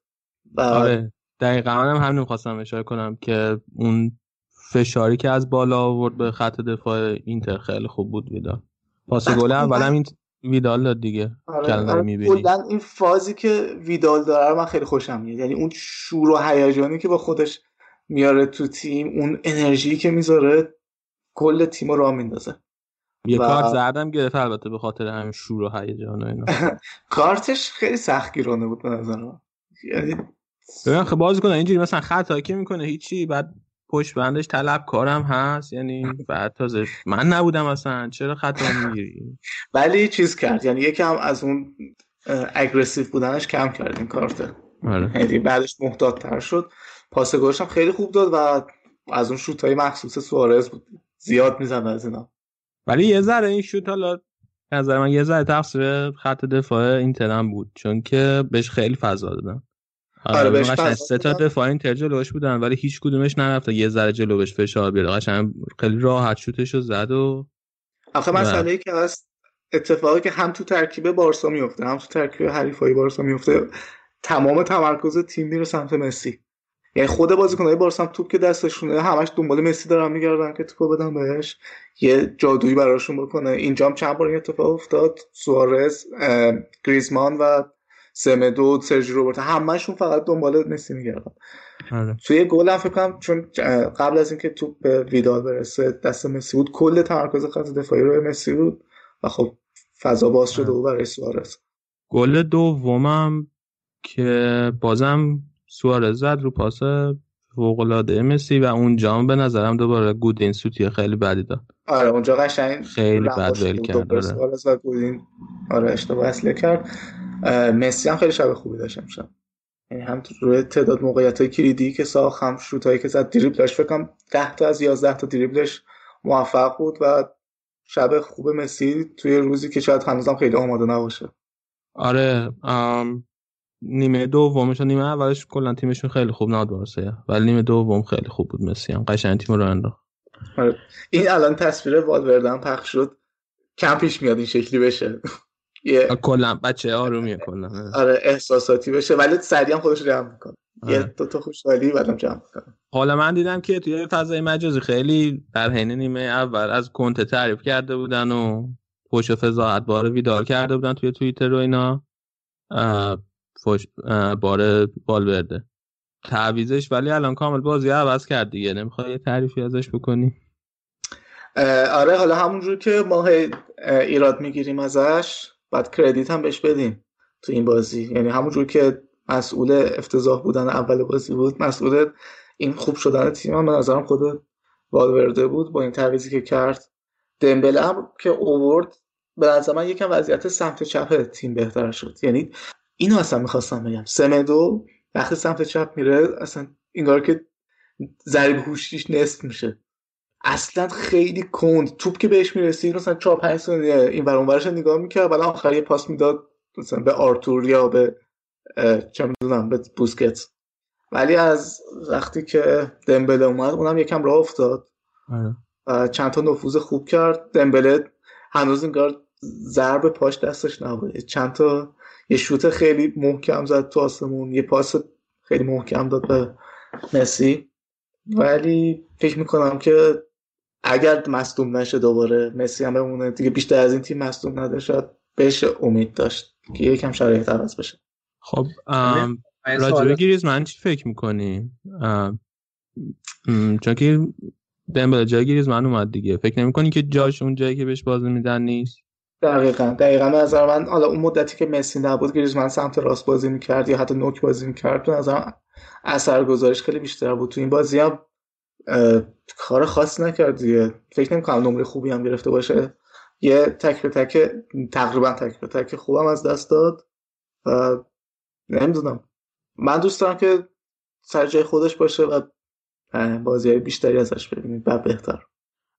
آره دقیقا هم همین خواستم اشاره کنم که اون فشاری که از بالا آورد به خط دفاع اینتر خیلی خوب بود ویدال. پاس گل اولم این ویدال داد دیگه. آره, آره. این فازی که ویدال داره من خیلی خوشم میاد. یعنی اون شور و هیجانی که با خودش میاره تو تیم اون انرژی که می‌ذاره کل تیم رو راه میندازه. یه و... کارت زردم گرفت البته به خاطر همین شور و هیجان و اینا. کارتش خیلی سختگیرانه بود به نظر من. یعنی ببین خب بازی کنه اینجوری مثلا خطا که می‌کنه هیچی بعد پشت بندش طلب کارم هست؟ یعنی بعد تازه من نبودم اصلا. چرا خطا می‌گیری؟ ولی چیز کرد. یعنی یکم از اون اگریسیو بودنش کم کرد این کارت آره. یعنی بعدش محتاط تر شد. پاس هم خیلی خوب داد و از اون شوت های مخصوص سوارز بود. زیاد میزن از اینا. ولی یه ذره این شوت حالا نظر من یه ذره تقصیر خط دفاع اینتر بود. چون که بهش خیلی فضا دادن. آره بهش سه تا دفاع اینتر جلوش بودن ولی هیچ کدومش نرفته. یه ذره جلو بهش فشار بیاره. قشنگ خیلی راحت شوتشو زد و آخه مسئله که هست اتفاقی که هم تو ترکیب بارسا میفته هم تو ترکیب حریفای بارسا میفته تمام تمرکز تیم میره سمت مسی. یعنی خود بازیکنهای بارسا هم توپ که دستشونه همش دنبال مسی دارن میگردن که توپو بدن بهش. یه جادویی براشون بکنه. اینجا هم چند بار این اتفاق افتاد. سوارز گریزمان و سمدو سرجی روبرت. همشون فقط دنبال مسی میگردن. آره. توی گل هم فکر کنم چون قبل از اینکه توپ به ویدال برسه دست مسی بود کل تمرکز خط دفاعی روی مسی بود و خب فضا باز شده و برای سوارز. گل دومم که بازم سوارز زد رو پاس فوق‌العاده مسی و اونجا به نظرم دوباره گودین سوتی خیلی بدی داد. آره اونجا قشنگ خیلی بد ول کرد آره. و گودین آره اشتباه اصله کرد. مسی هم خیلی شب خوبی داشت امشب. یعنی هم روی تعداد موقعیت های کلیدی که ساخت هم شوت هایی که زد دریبلش فکر کنم 10 تا از 11 تا دریبلش موفق بود و شب خوب مسی توی روزی که شاید هنوزم خیلی آماده نباشه. آره نیمه دومش نیمه اولش کلا تیمشون خیلی خوب نبود واسه ولی نیمه دوم خیلی خوب بود مسی هم. قشنگ تیم رو انداخت. آره. این الان تصویر والوردن پخش شد. کم پیش میاد این شکلی بشه. کلا بچه آرومیه کلا آره احساساتی بشه ولی سریع هم خودش جمع می‌کنه. یه. دو تا خوشحالی بعدم جمع می‌کنه. حالا من دیدم که توی فضای مجازی خیلی در حین نیمه اول از کنته تعریف کرده بودن و پشت فضاحت بار ویدال کرده بودن توی توییتر و اینا. فوش بار بال برده تعویزش ولی الان کامل بازی عوض کرد دیگه. نمی‌خوای یه تعریفی ازش بکنی؟ آره حالا همونجور که ما ایراد می‌گیریم ازش. بعد کردیت هم بهش بدیم تو این بازی. یعنی همونجور که مسئول افتضاح بودن اول بازی بود مسئول این خوب شدن تیم هم به نظرم خود والورده بود با این تعویزی که کرد. دمبله هم که اوورد به نظر من یکم وضعیت سمت چپ تیم بهتر شد. یعنی اینو اصلا می‌خواستم بگم. سمدو وقتی سمت چپ میره اصلا اینگار که ضریب هوشیش نصف میشه. اصلا خیلی کند. توپ که بهش می‌رسید مثلا 4 5 ثانیه این ور اونورش نگاه می‌کرد. بعد آخر یه پاس می‌داد مثلا به آرتور یا به چه می‌دونم به بوسکت ولی از وقتی که دمبله اومد اونم یکم راه افتاد. آره. چند تا نفوذ خوب کرد. دمبله هنوز انگار ضرب پاش دستش نبوده. چند تا یه شوت خیلی محکم زد تو آسمون. یه پاس خیلی محکم داد به مسی. ولی فکر می‌کنم که اگر مصدوم نشه دوباره مسی هم بمونه دیگه بیشتر از این تیم مصدوم نده شاید بهش امید داشت که یکم شرایط عوض بشه. خب راجبه گریز من چی فکر می‌کنی؟ چون که دمبله جای گریز من اومد دیگه. فکر نمی‌کنی که جاش اون جایی که بهش بازی میدن نیست؟ دقیقا دقیقا نظر من حالا اون مدتی که مسی نبود من سمت راست بازی می‌کرد یا حتی نوک بازی می‌کرد به نظر اثر گذارش خیلی بیشتر بود. تو این بازی هم کار خاص نکرد دیگه. فکر نمی کنم نمره خوبی هم گرفته باشه. یه تک به تک تقریبا تک به تک خوبم از دست داد و نمی‌دونم. من دوست دارم که سر جای خودش باشه و بازی های بیشتری ازش ببینیم و بهتر.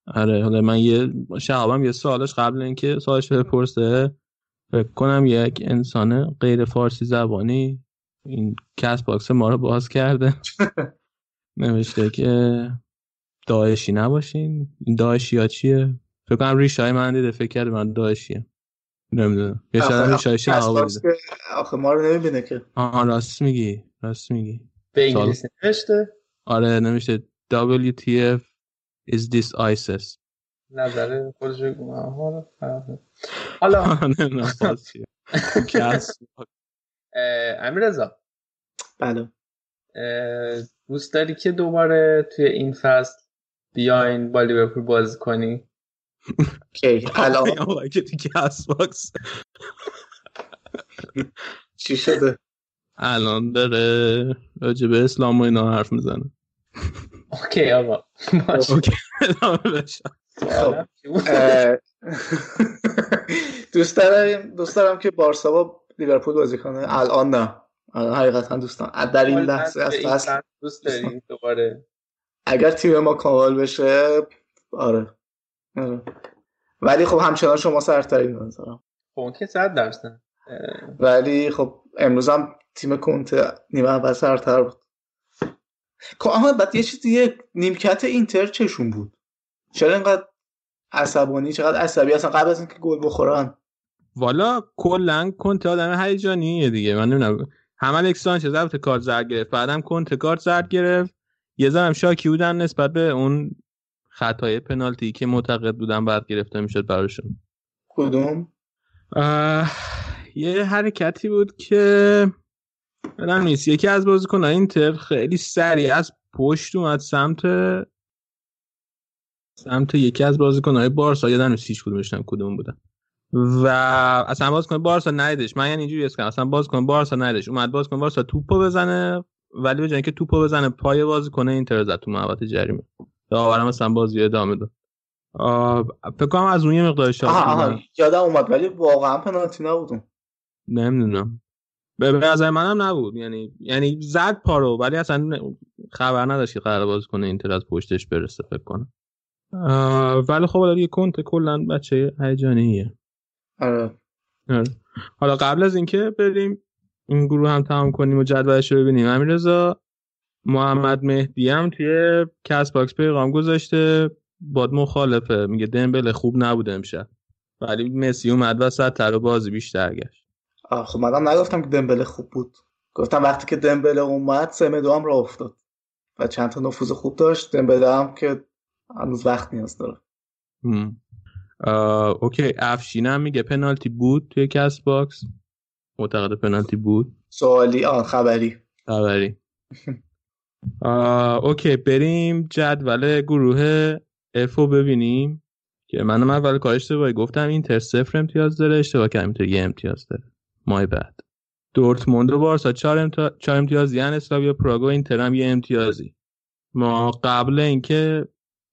آره حالا من یه شهابم یه سوالش قبل اینکه سوالش بپرسه. فکر کنم یک انسان غیر فارسی زبانی این CastBox ما رو باز کرده. نوشته که داعشی نباشین. این داعشی ها چیه؟ فکر کنم ریشه های من دیده فکر کرده من داعشیه. نمی‌دونم. یه شاید شهاب آخه ما رو نمی‌بینه که. آها راست میگی راست میگی. به انگلیسی نوشته؟ آره نوشته WTF is this ISIS. نظر خودش حالا امیر رضا بله. دوست داری که دوباره توی این فصل بیاین با لیورپول بازی کنی؟ کی الان. که تو CastBox. چی شده؟ الان داره راجع به اسلام و اینا حرف می‌زنه. okay آقا. okay دوست دارم دوست دارم که بارسا با لیورپول بازی کنه. الان نه. الان حقیقتا دوستان. در این لحظه از فصل دوست داریم دوباره. اگر تیم ما کامل بشه آره. آره. ولی خب همچنان شما سرترین نظرم خب که صد درصد. ولی خب امروز هم تیم کنته نیمه اول سرتر بود. اما بعد یه چیز دیگه نیمکت اینتر چشون بود؟ چرا اینقدر عصبانی؟ چقدر عصبی؟ اصلا قبل از اینکه گل بخورن. والا کلا کنته آدم هیجانیه دیگه. من نمی‌دونم. هم الکس سانچز البته کارت زرد گرفت. بعدم کنته کارت زرد گرفت. یه زنم شاکی بودن نسبت به اون خطای پنالتی که معتقد بودن بعد گرفته می‌شد براشون. کدوم؟ یه حرکتی بود که بدن نیست. یکی از بازیکنان اینتر خیلی سریع از پشت اومد سمت سمت یکی از بازیکنهای بارسا. یادم نیست هیچ کدومش کدوم بودن. و اصلا بازیکن بارسا ندیدش. من یعنی اینجوری اسکم اصلا بازیکن بارسا ندیدش. اومد بازیکن بارسا توپو بزنه ولی به جای اینکه توپو بزنه پای بازیکن اینتر زد تو محوطه جریمه. داورم مثلا بازی ادامه داد. فکر کنم از اون یه مقدار شاد یادم اومد ولی واقعا پنالتی نبودم نمی‌دونم. به نظر منم نبود. یعنی یعنی زد پارو ولی اصلا خبر نداشت که قرار باز کنه اینتر از پشتش برسه فکر کنم. ولی خب حالا یه کنت کلا بچه هیجانیه. آره. حالا قبل از اینکه بریم این گروه هم تمام کنیم و جدولش رو ببینیم امیررضا محمد مهدی هم توی CastBox پیغام گذاشته. باهات مخالفه. میگه دمبله خوب نبوده امشب. ولی مسی اومد وسط تر بازی بیشتر گشت. خب منم نگفتم که دمبله خوب بود. گفتم وقتی که دمبله اومد سمدو هم راه افتاد. و چند تا نفوذ خوب داشت. دمبله هم که هنوز وقت نیاز داره. okay. افشین هم میگه پنالتی بود توی CastBox. معتقد پنالتی بود. سوالی آن خبری. خبری. okay بریم جدول گروه اف رو ببینیم. که منم اول کارش اشتباهی گفتم اینتر صفر امتیاز داره اشتباه کردم اینتر یه امتیاز داره. مای بعد دورتموند و بارسا چهار, امتا... چهار امتیاز یعنی اسلاویا پراگ و اینتر هم یه امتیازی. ما قبل اینکه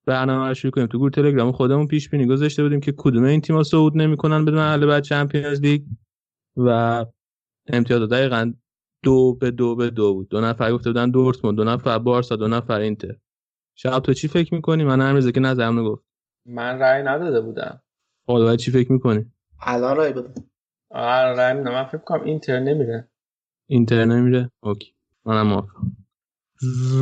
برنامه رو شروع کنیم. تو گروه تلگرام خودمون پیش بینی گذاشته بودیم که کدوم این تیم‌ها صعود نمی‌کنن به مرحله بعد چمپیونز لیگ و امتیاز دقیقا دو به دو به دو بود. دو نفر گفته بودن دورتموند دو نفر بارسا دو نفر اینتر. شب تو چی فکر می‌کنی؟ من همیشه که نظرم گفت. من رأی نداده بودم. حالا چی فکر می‌کنی؟ الان رأی بده آره رأی میدم. من فکر کنم اینتر نمیره. اینتر نمیره؟ okay. منم موافقم.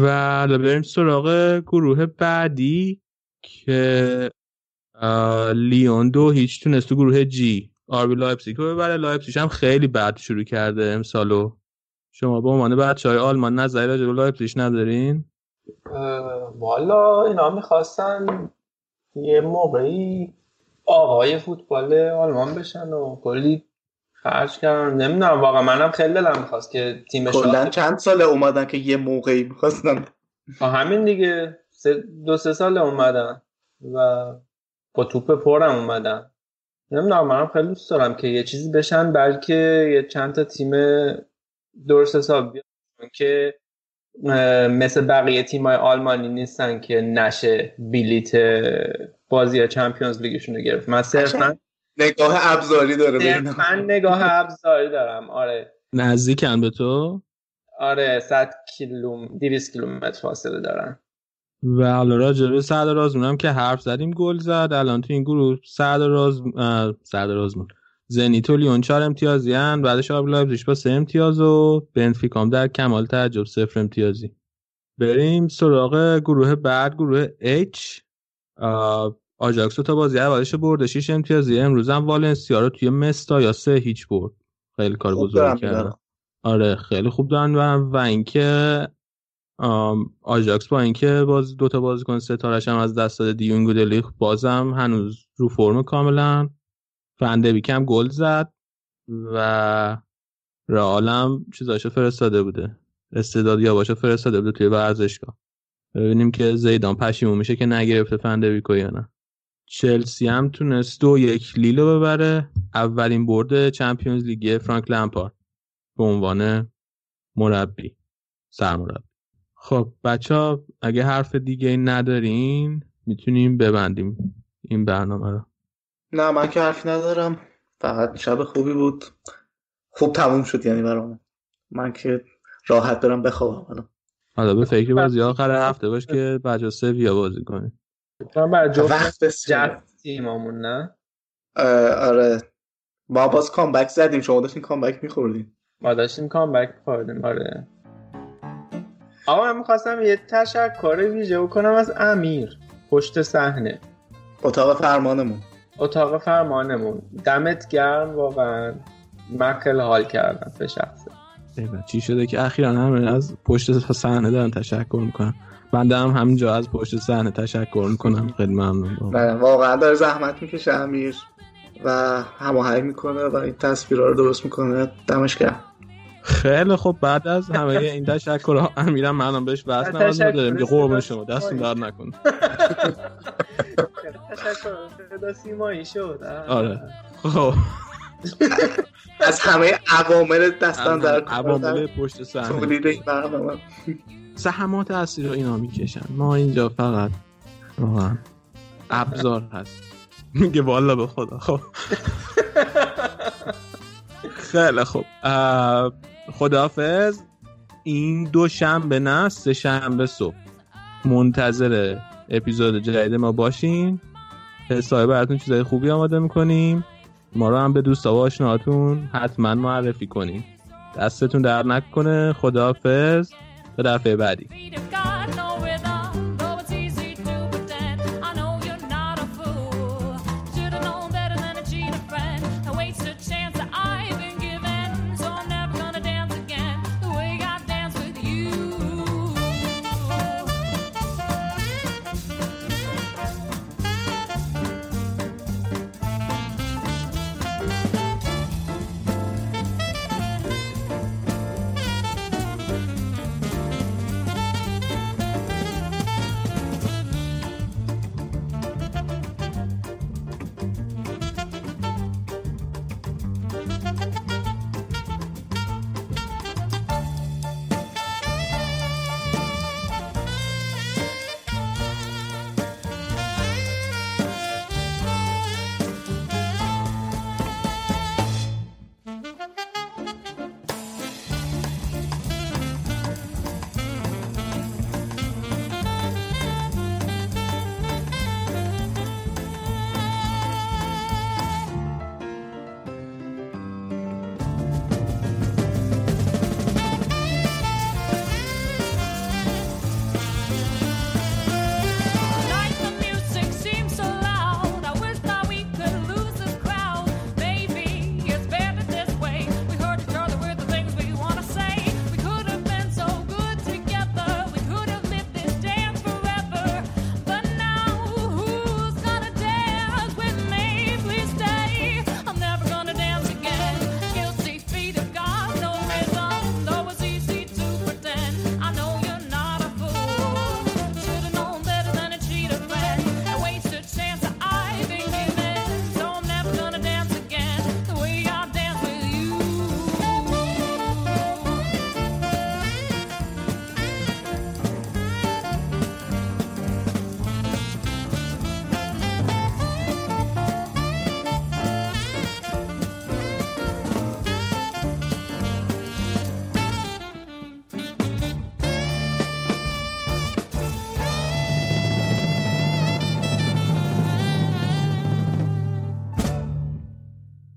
و بریم سراغ گروه بعدی که لیون دو هیچ تونست تو گروه جی. آربی لایپزیگ رو ببره. لایپزیگ هم خیلی بد شروع کرده امسالو. شما به عنوان بچه های آلمان نظری راجع به لایپزیگ ندارین؟ والا اینا می‌خواستن یه موقعی آقای فوتبال آلمان بشن و کلی خرج کردن نمی‌دونم واقعا منم خیلی دلم می‌خواست که تیمش کلا چند سال اومدن که یه موقعی می‌خواستن؟ همین دیگه. دو سه سال اومدن و با توپ پرم اومدن. نمی‌دونم منم خیلی دوست دارم که یه چیزی بشن بلکه یه چند تا تیم درست حساب بیان که مثل بقیه تیمای آلمانی نیستن که نشه بیلیت بازی چمپیونز لیگشون رو گرفت. من صرفا نگاه ابزاری داره من نگاه ابزاری دارم. آره. نزدیکن به تو؟ آره 100 کیلومتر 200 کیلومتر فاصله دارن. و حالا راجع به سعد رازمون که حرف زدیم گل زد. الان تو این گروه سعد راز سعد رازمون زنیت و لیون چهار امتیازی هن. بعدش آر بی لایپزیگ با سه امتیاز و بنفیکام در کمال تعجب صفر امتیازی. بریم سراغ گروه بعد گروه H آجاکس دو تا بازی اولش برده 6 امتیازی. امروز هم والنسیا رو توی مستایا سه هیچ برد. خیلی کار بزرگ کرد آره خیلی خوب دارن و, و اینکه آجاکس با اینکه باز دوتا بازیکن ستارش هم از دست داده دیونگ و دلیخ بازم هنوز رو فرم کاملا فندبیک هم گل زد و رئالم چیزاشو فرستاده بوده. استعداد یا باشه فرستاده بوده توی ورزشگاه. ببینیم که زیدان پشیمون میشه که نگرفته فندبیکو یا نه. چلسی هم تونست دو یک لیلو ببره. اولین برد چمپیونز لیگ فرانک لمپارد به عنوان مربی سرمربی. خب بچه ها اگه حرف دیگه ندارین می‌تونیم ببندیم این برنامه رو. نه من که حرف ندارم. فقط شب خوبی بود. خوب تموم شد یعنی برام. من که راحت برم بخوابم حالا به فکر بازی آخر هفته باش که بجا سویا بازی کنیم من برای جفت تیمامون نه؟ آره. ما باز کامبک زدیم. شما داشتین کامبک میخوردیم ما داشتیم کامبک میخوردیم آره. آقا من می‌خواستم یه تشکر ویژه بکنم از امیر. پشت صحنه. اتاق فرمانمون. اتاق فرمانمون. دمت گرم واقعا. خیلی حال کردم به شخصه چی شده که اخیرا همه از پشت صحنه دارن تشکر می‌کنن. بنده هم همینجا از پشت صحنه تشکر می‌کنم. خیلی ممنون بله، واقعا داره زحمت می‌کشه امیر و هماهنگ می‌کنه و این تصویرها رو درست می‌کنه. دمش گرم. خیلی خب بعد از همه این تشکر امیرم منم بهش بحث نماز داریم که قربون شما. دستون در نکن تشکر. سیمایی شد. آره. خب. از همه عوامل دستان در عوامل پشت صحنه تولید این برنامه. سهمات اصلی رو اینا می‌کشن. ما اینجا فقط واقعا ابزار هست. میگه والا به خدا خب. خیلی خب خداحافظ. این دو شنبه نه سه شنبه صبح. منتظر اپیزود جدید ما باشین. حسابی براتون چیزای خوبی آماده می‌کنیم. ما رو هم به دوستا و آشناتون حتما معرفی کنیم دستتون در نکنه. خداحافظ. تا دفعه بعدی.